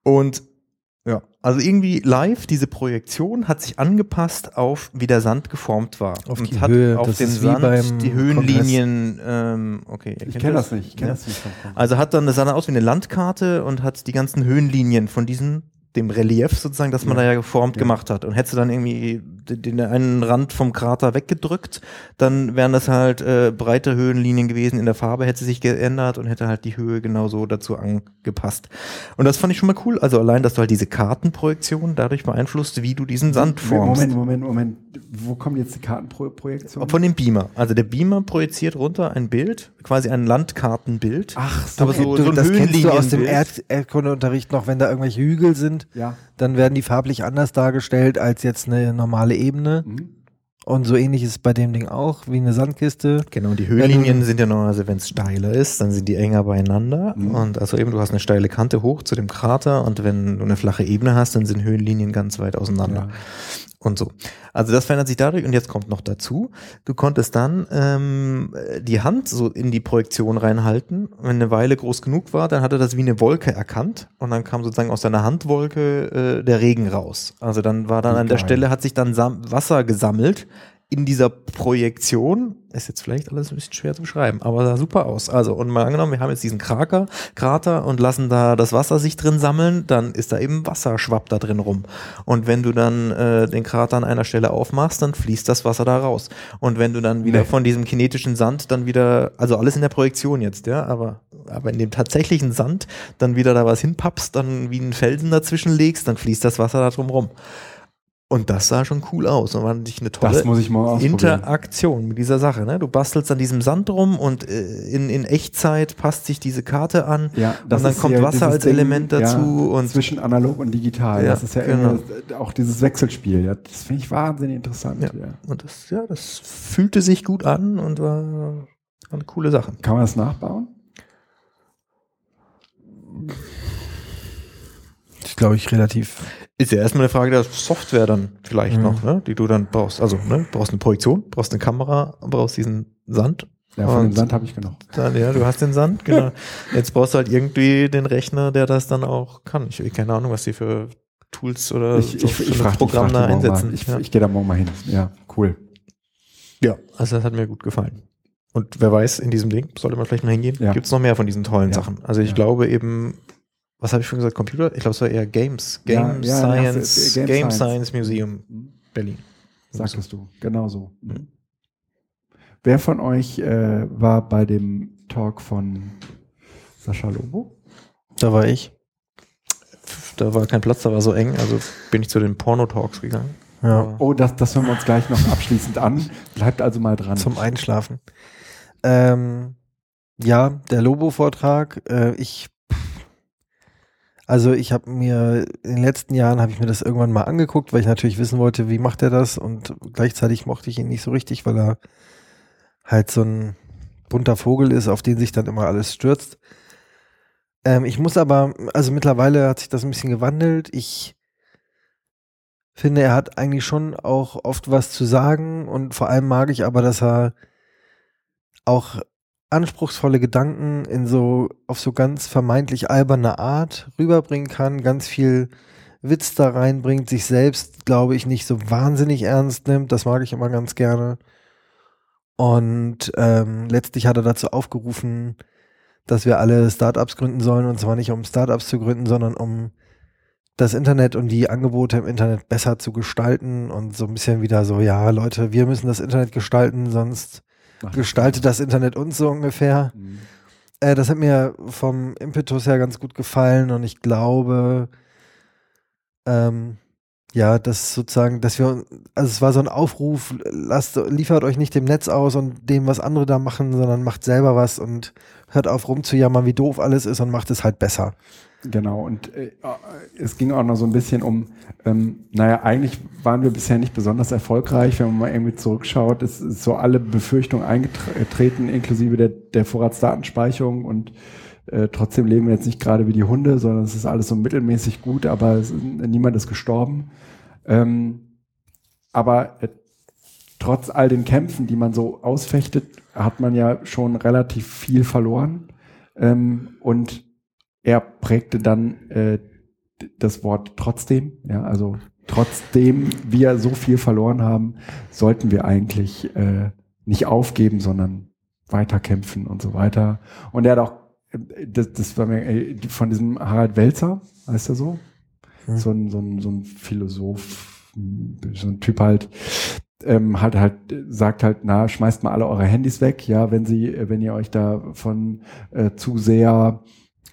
Und ja, also irgendwie live, diese Projektion hat sich angepasst auf, wie der Sand geformt war. Auf und die hat Höhe, auf das den ist wie Sand beim die Höhenlinien, ähm, okay. Ich kenne das nicht. Ich kenne Ja. das nicht. Also hat dann, das sah dann aus wie eine Landkarte und hat die ganzen Höhenlinien von diesem, dem Relief sozusagen, das man Ja. da ja geformt Ja. gemacht hat. Und hättest du dann irgendwie den, einen Rand vom Krater weggedrückt, dann wären das halt äh, breite Höhenlinien gewesen in der Farbe, hätte sie sich geändert und hätte halt die Höhe genauso dazu angepasst. Und das fand ich schon mal cool. Also allein, dass du halt diese Kartenprojektion dadurch beeinflusst, wie du diesen Sand formst. Moment, Moment, Moment. Wo kommen jetzt die Kartenprojektionen? Von dem Beamer. Also der Beamer projiziert runter ein Bild, quasi ein Landkartenbild. Ach so. Aber so, du, so das kennst du aus dem. Erd Erdkundeunterricht noch, wenn da irgendwelche Hügel sind, Ja. dann werden die farblich anders dargestellt als jetzt eine normale Ebene. Mhm. Und so ähnlich ist es bei dem Ding auch, wie eine Sandkiste. Genau, und die Höhenlinien sind ja normalerweise, wenn es steiler ist, dann sind die enger beieinander. Mhm. Und also eben, du hast eine steile Kante hoch zu dem Krater und wenn du eine flache Ebene hast, dann sind Höhenlinien ganz weit auseinander. Ja. Und so. Also das verändert sich dadurch und jetzt kommt noch dazu, du konntest dann ähm, die Hand so in die Projektion reinhalten. Wenn eine Weile groß genug war, dann hat er das wie eine Wolke erkannt und dann kam sozusagen aus seiner Handwolke äh, der Regen raus. Also dann war dann Wie an der. Stelle, hat sich dann Sam Wasser gesammelt in dieser Projektion. Ist jetzt vielleicht alles ein bisschen schwer zu beschreiben, aber sah super aus. Also und mal angenommen, wir haben jetzt diesen Kraker, Krater und lassen da das Wasser sich drin sammeln, dann ist da eben Wasser schwappt da drin rum. Und wenn du dann äh, den Krater an einer Stelle aufmachst, dann fließt das Wasser da raus. Und wenn du dann wieder Nee. von diesem kinetischen Sand dann wieder, also alles in der Projektion jetzt, ja, aber, aber in dem tatsächlichen Sand dann wieder da was hinpappst, dann wie einen Felsen dazwischen legst, dann fließt das Wasser da drum rum. Und das sah schon cool aus und war natürlich eine tolle ich. Interaktion mit dieser Sache. Ne? Du bastelst an diesem Sand rum und äh, in, in Echtzeit passt sich diese Karte an. Ja, und dann kommt hier Wasser als Element dazu ja, und zwischen analog und digital. Ja, das ist ja genau. auch dieses Wechselspiel. Ja, das finde ich wahnsinnig interessant. Ja. Ja. Und das, ja, das fühlte sich gut an und war, eine coole Sache. Kann man das nachbauen? ist, glaube ich, relativ. Ist ja erstmal eine Frage der Software dann vielleicht Mhm. noch, ne? die du dann brauchst. Also, ne? brauchst eine Projektion, brauchst eine Kamera, brauchst diesen Sand. Ja, von dem Sand habe ich genug. Dann, ja, du hast den Sand, [laughs] genau. Jetzt brauchst du halt irgendwie den Rechner, der das dann auch kann. Ich habe keine Ahnung, was die für Tools oder Ich, so ich, ich ein frage Programm da einsetzen. Ich, ja. ich gehe da morgen mal hin. Ja, cool. ja, also das hat mir gut gefallen. Und wer weiß, in diesem Ding, sollte man vielleicht mal hingehen, Ja. gibt es noch mehr von diesen tollen Ja. Sachen. Also ich Ja. glaube eben, was habe ich schon gesagt, Computer? Ich glaube, es war eher Games. Game Ja, ja, Science, du- Game Game, Science. Science Museum Berlin. Sagtest du, genau so. Mhm. Wer von euch äh, war bei dem Talk von Sascha Lobo? Da war ich. Da war kein Platz, da war so eng, also bin ich zu den Porno-Talks gegangen. Ja. Oh, das, das hören wir uns gleich noch abschließend an. Bleibt also mal dran. Zum Einschlafen. Ähm, ja, der Lobo-Vortrag. Äh, ich, also ich habe mir in den letzten Jahren habe ich mir das irgendwann mal angeguckt, weil ich natürlich wissen wollte, wie macht er das und gleichzeitig mochte ich ihn nicht so richtig, weil er halt so ein bunter Vogel ist, auf den sich dann immer alles stürzt. Ähm, ich muss aber, also mittlerweile hat sich das ein bisschen gewandelt. Ich finde, er hat eigentlich schon auch oft was zu sagen und vor allem mag ich aber, dass er auch anspruchsvolle Gedanken in so auf so ganz vermeintlich alberne Art rüberbringen kann, ganz viel Witz da reinbringt, sich selbst, glaube ich, nicht so wahnsinnig ernst nimmt. Das mag ich immer ganz gerne. Und ähm, letztlich hat er dazu aufgerufen, dass wir alle Startups gründen sollen und zwar nicht um Startups zu gründen, sondern um das Internet und die Angebote im Internet besser zu gestalten und so ein bisschen wieder so, ja, Leute, wir müssen das Internet gestalten, sonst gestaltet das Internet uns so ungefähr. Mhm. Äh, das hat mir vom Impetus her ganz gut gefallen und ich glaube, ähm, ja, dass sozusagen, dass wir, also es war so ein Aufruf, lasst, liefert euch nicht dem Netz aus und dem, was andere da machen, sondern macht selber was und hört auf rumzujammern, wie doof alles ist und macht es halt besser. Genau, und äh, es ging auch noch so ein bisschen um, ähm, naja, eigentlich waren wir bisher nicht besonders erfolgreich, wenn man mal irgendwie zurückschaut, es ist so alle Befürchtungen eingetreten, inklusive der, der Vorratsdatenspeicherung und äh, trotzdem leben wir jetzt nicht gerade wie die Hunde, sondern es ist alles so mittelmäßig gut, aber es niemand ist gestorben. Ähm, aber äh, trotz all den Kämpfen, die man so ausfechtet, hat man ja schon relativ viel verloren. Ähm, und er prägte dann äh, das Wort trotzdem. Ja, also trotzdem wir so viel verloren haben, sollten wir eigentlich äh, nicht aufgeben, sondern weiterkämpfen und so weiter. Und er hat auch, äh, das, das war mir äh, von diesem Harald Welzer, heißt er so? Hm. So ein, so ein, so ein Philosoph, so ein Typ halt, ähm, halt halt sagt halt, na, schmeißt mal alle eure Handys weg, ja, wenn sie, äh, wenn ihr euch da von äh, zu sehr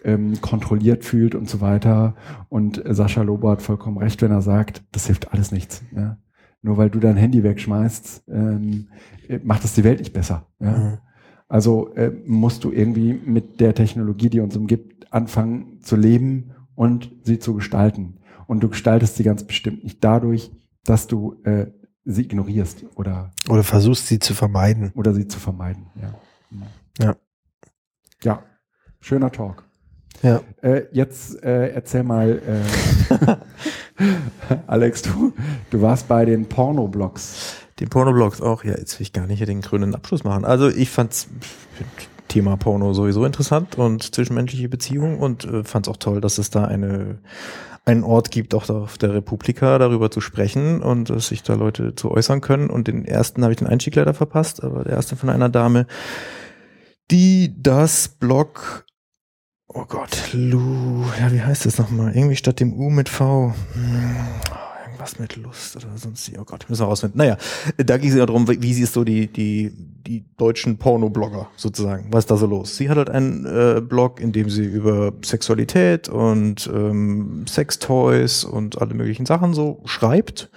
ähm, kontrolliert fühlt und so weiter. Und Sascha Lobo hat vollkommen recht, wenn er sagt, das hilft alles nichts. Ja? Nur weil du dein Handy wegschmeißt, ähm, äh, macht das die Welt nicht besser. Ja? Mhm. Also äh, musst du irgendwie mit der Technologie, die uns umgibt, anfangen zu leben und sie zu gestalten. Und du gestaltest sie ganz bestimmt nicht dadurch, dass du äh, sie ignorierst oder, Oder versuchst sie zu vermeiden. oder sie zu vermeiden. Ja. Ja. Ja, schöner Talk. Ja. Äh, jetzt äh, erzähl mal, äh, [laughs] Alex, du, du warst bei den Pornoblogs. Den Pornoblogs auch, ja, jetzt will ich gar nicht hier den grünen Abschluss machen. Also ich fand's Thema Porno sowieso interessant und zwischenmenschliche Beziehungen und äh, fand's auch toll, dass es da eine einen Ort gibt, auch da auf der Republika darüber zu sprechen und dass sich da Leute zu äußern können. Und den ersten habe ich den Einstieg leider verpasst, aber der erste von einer Dame, die das Blog Oh Gott, Lu, ja, wie heißt das nochmal? Irgendwie statt dem U mit V. Hm, irgendwas mit Lust oder sonst. Oh Gott, müssen wir rausfinden. Naja, da ging es ja darum, wie sie ist so die, die, die deutschen Porno-Blogger sozusagen. Was ist da so los? Sie hat halt einen äh, Blog, in dem sie über Sexualität und ähm, Sextoys und alle möglichen Sachen so schreibt.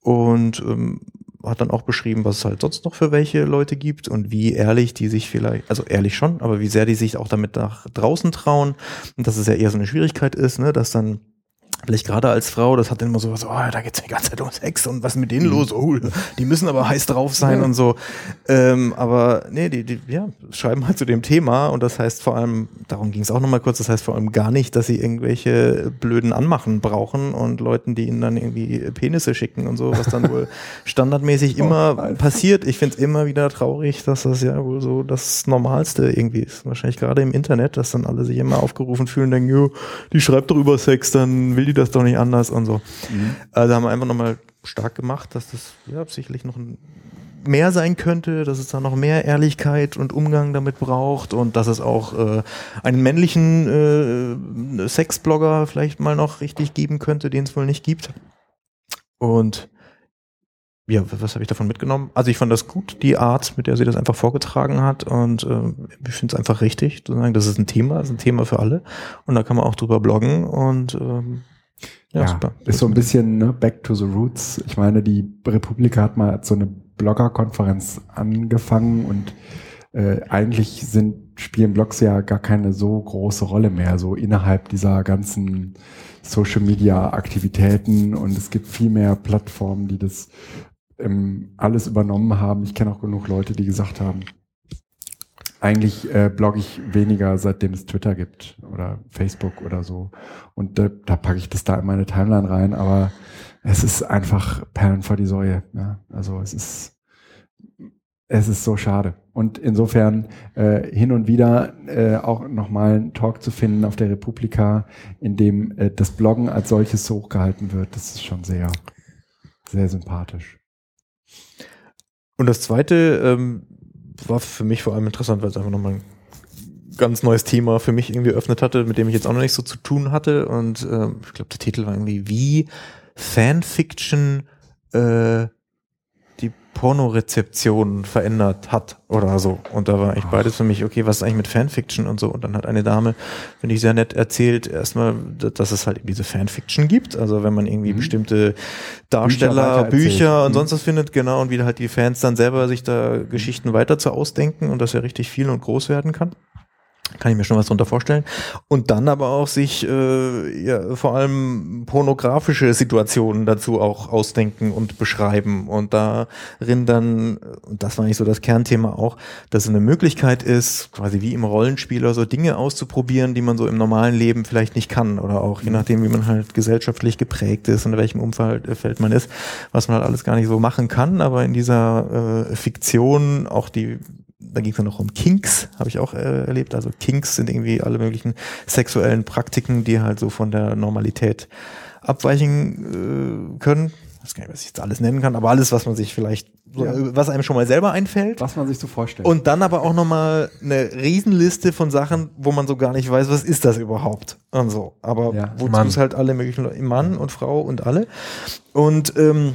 Und ähm, hat dann auch beschrieben, was es halt sonst noch für welche Leute gibt und wie ehrlich die sich vielleicht, also ehrlich schon, aber wie sehr die sich auch damit nach draußen trauen. Und dass es ja eher so eine Schwierigkeit ist, ne, dass dann vielleicht gerade als Frau, das hat dann immer so was, oh, da geht's die ganze Zeit um Sex und was ist mit denen los? Oh, die müssen aber heiß drauf sein und so. Ähm, aber nee, die, die ja, schreiben halt zu dem Thema und das heißt vor allem, darum ging es auch nochmal kurz, das heißt vor allem gar nicht, dass sie irgendwelche blöden Anmachen brauchen und Leuten, die ihnen dann irgendwie Penisse schicken und so, was dann wohl [laughs] standardmäßig immer Oh, passiert. Ich finde es immer wieder traurig, dass das ja wohl so das Normalste irgendwie ist. Wahrscheinlich gerade im Internet, dass dann alle sich immer aufgerufen fühlen und denken, jo, die schreibt doch über Sex, dann will die das doch nicht anders und so. Also haben wir einfach nochmal stark gemacht, dass das ja sicherlich noch mehr sein könnte, dass es da noch mehr Ehrlichkeit und Umgang damit braucht und dass es auch äh, einen männlichen äh, Sexblogger vielleicht mal noch richtig geben könnte, den es wohl nicht gibt. Und ja, was habe ich davon mitgenommen? Also ich fand das gut, die Art, mit der sie das einfach vorgetragen hat und äh, ich finde es einfach richtig, zu sagen, das ist ein Thema, das ist ein Thema für alle und da kann man auch drüber bloggen und ähm, ja, Ja, super. ist so ein bisschen ne, back to the roots. Ich meine, die Republika hat mal so eine Blogger-Konferenz angefangen und äh, eigentlich sind, spielen Blogs ja gar keine so große Rolle mehr, so innerhalb dieser ganzen Social Media Aktivitäten und es gibt viel mehr Plattformen, die das ähm, alles übernommen haben. Ich kenne auch genug Leute, die gesagt haben, eigentlich äh, blogge ich weniger, seitdem es Twitter gibt oder Facebook oder so. Und da, da packe ich das da in meine Timeline rein, aber es ist einfach Perlen vor die Säue. Ja? Also es ist, es ist so schade. Und insofern äh, hin und wieder äh, auch nochmal einen Talk zu finden auf der Republika, in dem äh, das Bloggen als solches hochgehalten wird, das ist schon sehr, sehr sympathisch. Und das zweite ähm, war für mich vor allem interessant, weil es einfach nochmal ein ganz neues Thema für mich irgendwie eröffnet hatte, mit dem ich jetzt auch noch nicht so zu tun hatte. Und ähm, ich glaube, der Titel war irgendwie wie Fanfiction äh, Pornorezeption verändert hat oder so. Und da war eigentlich beides für mich, okay, was ist eigentlich mit Fanfiction und so. Und dann hat eine Dame, finde ich sehr nett, erzählt erstmal, dass es halt diese Fanfiction gibt. Also wenn man irgendwie Mhm. bestimmte Darsteller, weitererzählt. Bücher und Mhm. sonst was findet, genau, und wie halt die Fans dann selber sich da Geschichten weiter zu ausdenken und dass er richtig viel und groß werden kann. Kann ich mir schon was drunter vorstellen. Und dann aber auch sich äh, ja, vor allem pornografische Situationen dazu auch ausdenken und beschreiben. Und darin dann, und das war eigentlich so das Kernthema auch, dass es eine Möglichkeit ist, quasi wie im Rollenspieler so Dinge auszuprobieren, die man so im normalen Leben vielleicht nicht kann. Oder auch je nachdem, wie man halt gesellschaftlich geprägt ist und in welchem Umfeld äh, man ist, was man halt alles gar nicht so machen kann. Aber in dieser äh, Fiktion auch die da ging es dann noch um Kinks, habe ich auch äh, erlebt. Also Kinks sind irgendwie alle möglichen sexuellen Praktiken, die halt so von der Normalität abweichen äh, können. Ich weiß gar nicht, was ich jetzt alles nennen kann, aber alles, was man sich vielleicht, Ja. was einem schon mal selber einfällt. Was man sich so vorstellt. Und dann aber auch nochmal eine Riesenliste von Sachen, wo man so gar nicht weiß, was ist das überhaupt und so. Aber Ja. wozu es halt alle möglichen Leute, Mann und Frau und alle. Und ähm,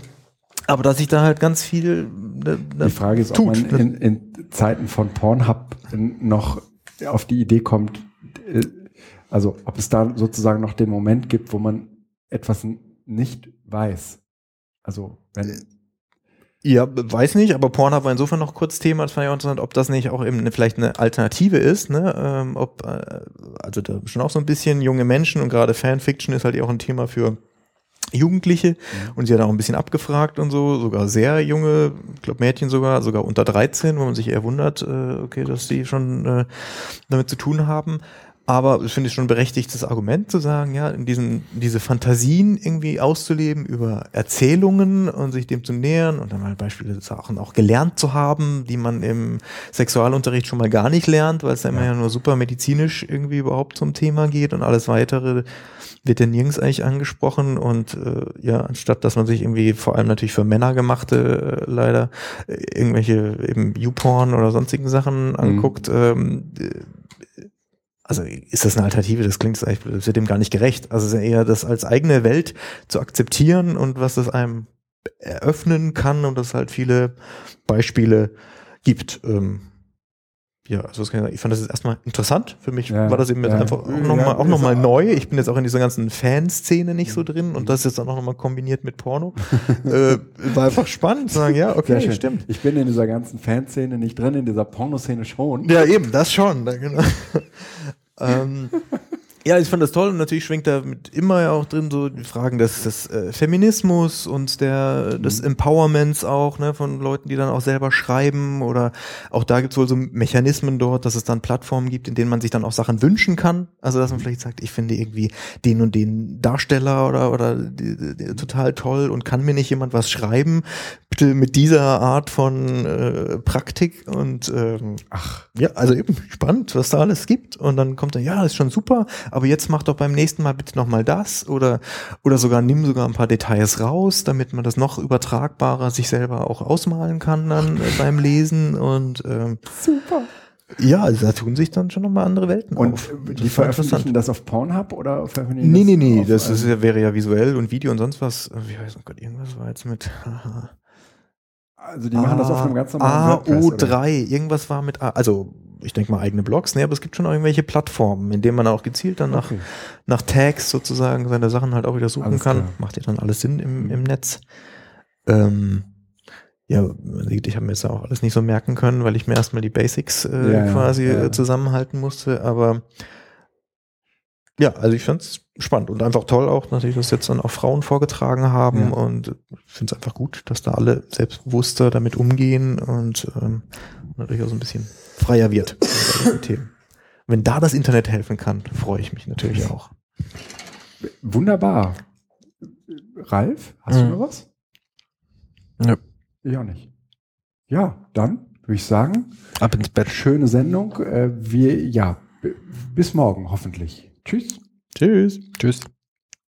aber dass sich da halt ganz viel ne, ne, Die Frage ist, ob tut. man in, in Zeiten von Pornhub noch auf die Idee kommt, äh, also ob es da sozusagen noch den Moment gibt, wo man etwas nicht weiß. Also wenn Ja, weiß nicht, aber Pornhub war insofern noch kurz Thema, das fand ich auch interessant, ob das nicht auch eben eine, vielleicht eine Alternative ist, ne? Ähm, ob, äh, also da schon auch so ein bisschen junge Menschen und gerade Fanfiction ist halt ja auch ein Thema für Jugendliche und sie hat auch ein bisschen abgefragt und so, sogar sehr junge, ich glaube Mädchen sogar, sogar unter 13, wo man sich eher wundert, äh, okay, dass die schon äh, damit zu tun haben. Aber ich finde es schon ein berechtigtes Argument zu sagen, ja, in diesen, diese Fantasien irgendwie auszuleben über Erzählungen und sich dem zu nähern und dann mal Beispiele Sachen auch gelernt zu haben, die man im Sexualunterricht schon mal gar nicht lernt, weil es da immer ja. nur super medizinisch irgendwie überhaupt zum Thema geht und alles weitere wird ja nirgends eigentlich angesprochen und äh, ja, anstatt dass man sich irgendwie vor allem natürlich für Männer gemachte äh, leider äh, irgendwelche eben YouPorn oder sonstigen Sachen anguckt, ähm, äh, also ist das eine Alternative? Das klingt das wird dem gar nicht gerecht. Also ist eher das als eigene Welt zu akzeptieren und was das einem eröffnen kann und dass es halt viele Beispiele gibt. Ähm, ja, also ich, fand das jetzt erstmal interessant. Für mich Ja, war das eben jetzt ja. einfach auch Ja, nochmal ist noch mal neu. Ich bin jetzt auch in dieser ganzen Fanszene nicht so drin und das jetzt auch noch mal kombiniert mit Porno. [laughs] äh, war einfach spannend zu sagen, ja, okay, stimmt. Ich bin in dieser ganzen Fanszene nicht drin, in dieser Pornoszene schon. Ja, eben, das schon. Da, genau. [laughs] ähm, Ja, ich fand das toll und natürlich schwingt da mit immer ja auch drin so die Fragen des, des äh, Feminismus und der des Empowerments auch, ne, von Leuten, die dann auch selber schreiben oder auch da gibt's wohl so Mechanismen dort, dass es dann Plattformen gibt, in denen man sich dann auch Sachen wünschen kann. Also dass man vielleicht sagt, ich finde irgendwie den und den Darsteller oder oder die, die, total toll und kann mir nicht jemand was schreiben, bitte mit dieser Art von äh, Praktik und ähm, ach ja, also eben spannend, was da alles gibt und dann kommt dann ja, ist schon super, aber jetzt mach doch beim nächsten Mal bitte nochmal das oder, oder sogar nimm sogar ein paar Details raus, damit man das noch übertragbarer sich selber auch ausmalen kann dann äh, beim Lesen und ähm, Super. ja, also da tun sich dann schon nochmal andere Welten Und auf. äh, Das die veröffentlichen das auf Pornhub oder veröffentlichen Nee, das nee, nee, das ist, ja- wäre ja visuell und Video und sonst was. Wie heißt oh Gott, irgendwas war jetzt mit Also die machen das auf einem ganz normalen WordPress, oder? AO3, irgendwas war mit A, also ich denke mal eigene Blogs, nee, aber es gibt schon irgendwelche Plattformen, in denen man auch gezielt dann nach, Okay. nach Tags sozusagen seine Sachen halt auch wieder suchen Alles kann. klar. Macht ja dann alles Sinn im, Mhm. im Netz. Ähm, ja, man sieht, ich habe mir das ja auch alles nicht so merken können, weil ich mir erstmal die Basics äh, Ja, ja, quasi ja. Äh, zusammenhalten musste, aber ja, also ich fand's spannend und einfach toll auch, natürlich, dass jetzt dann auch Frauen vorgetragen haben Ja. und ich finde es einfach gut, dass da alle selbstbewusster damit umgehen und ähm, natürlich auch so ein bisschen freier wird. Wenn da das Internet helfen kann, freue ich mich natürlich auch. Wunderbar. Ralf, hast du Mhm. noch was? Nö. Ich auch nicht. Ja, dann würde ich sagen, Ab ins Bett. schöne Sendung. Äh, wir, ja, bis morgen hoffentlich. Tschüss. Tschüss. Tschüss.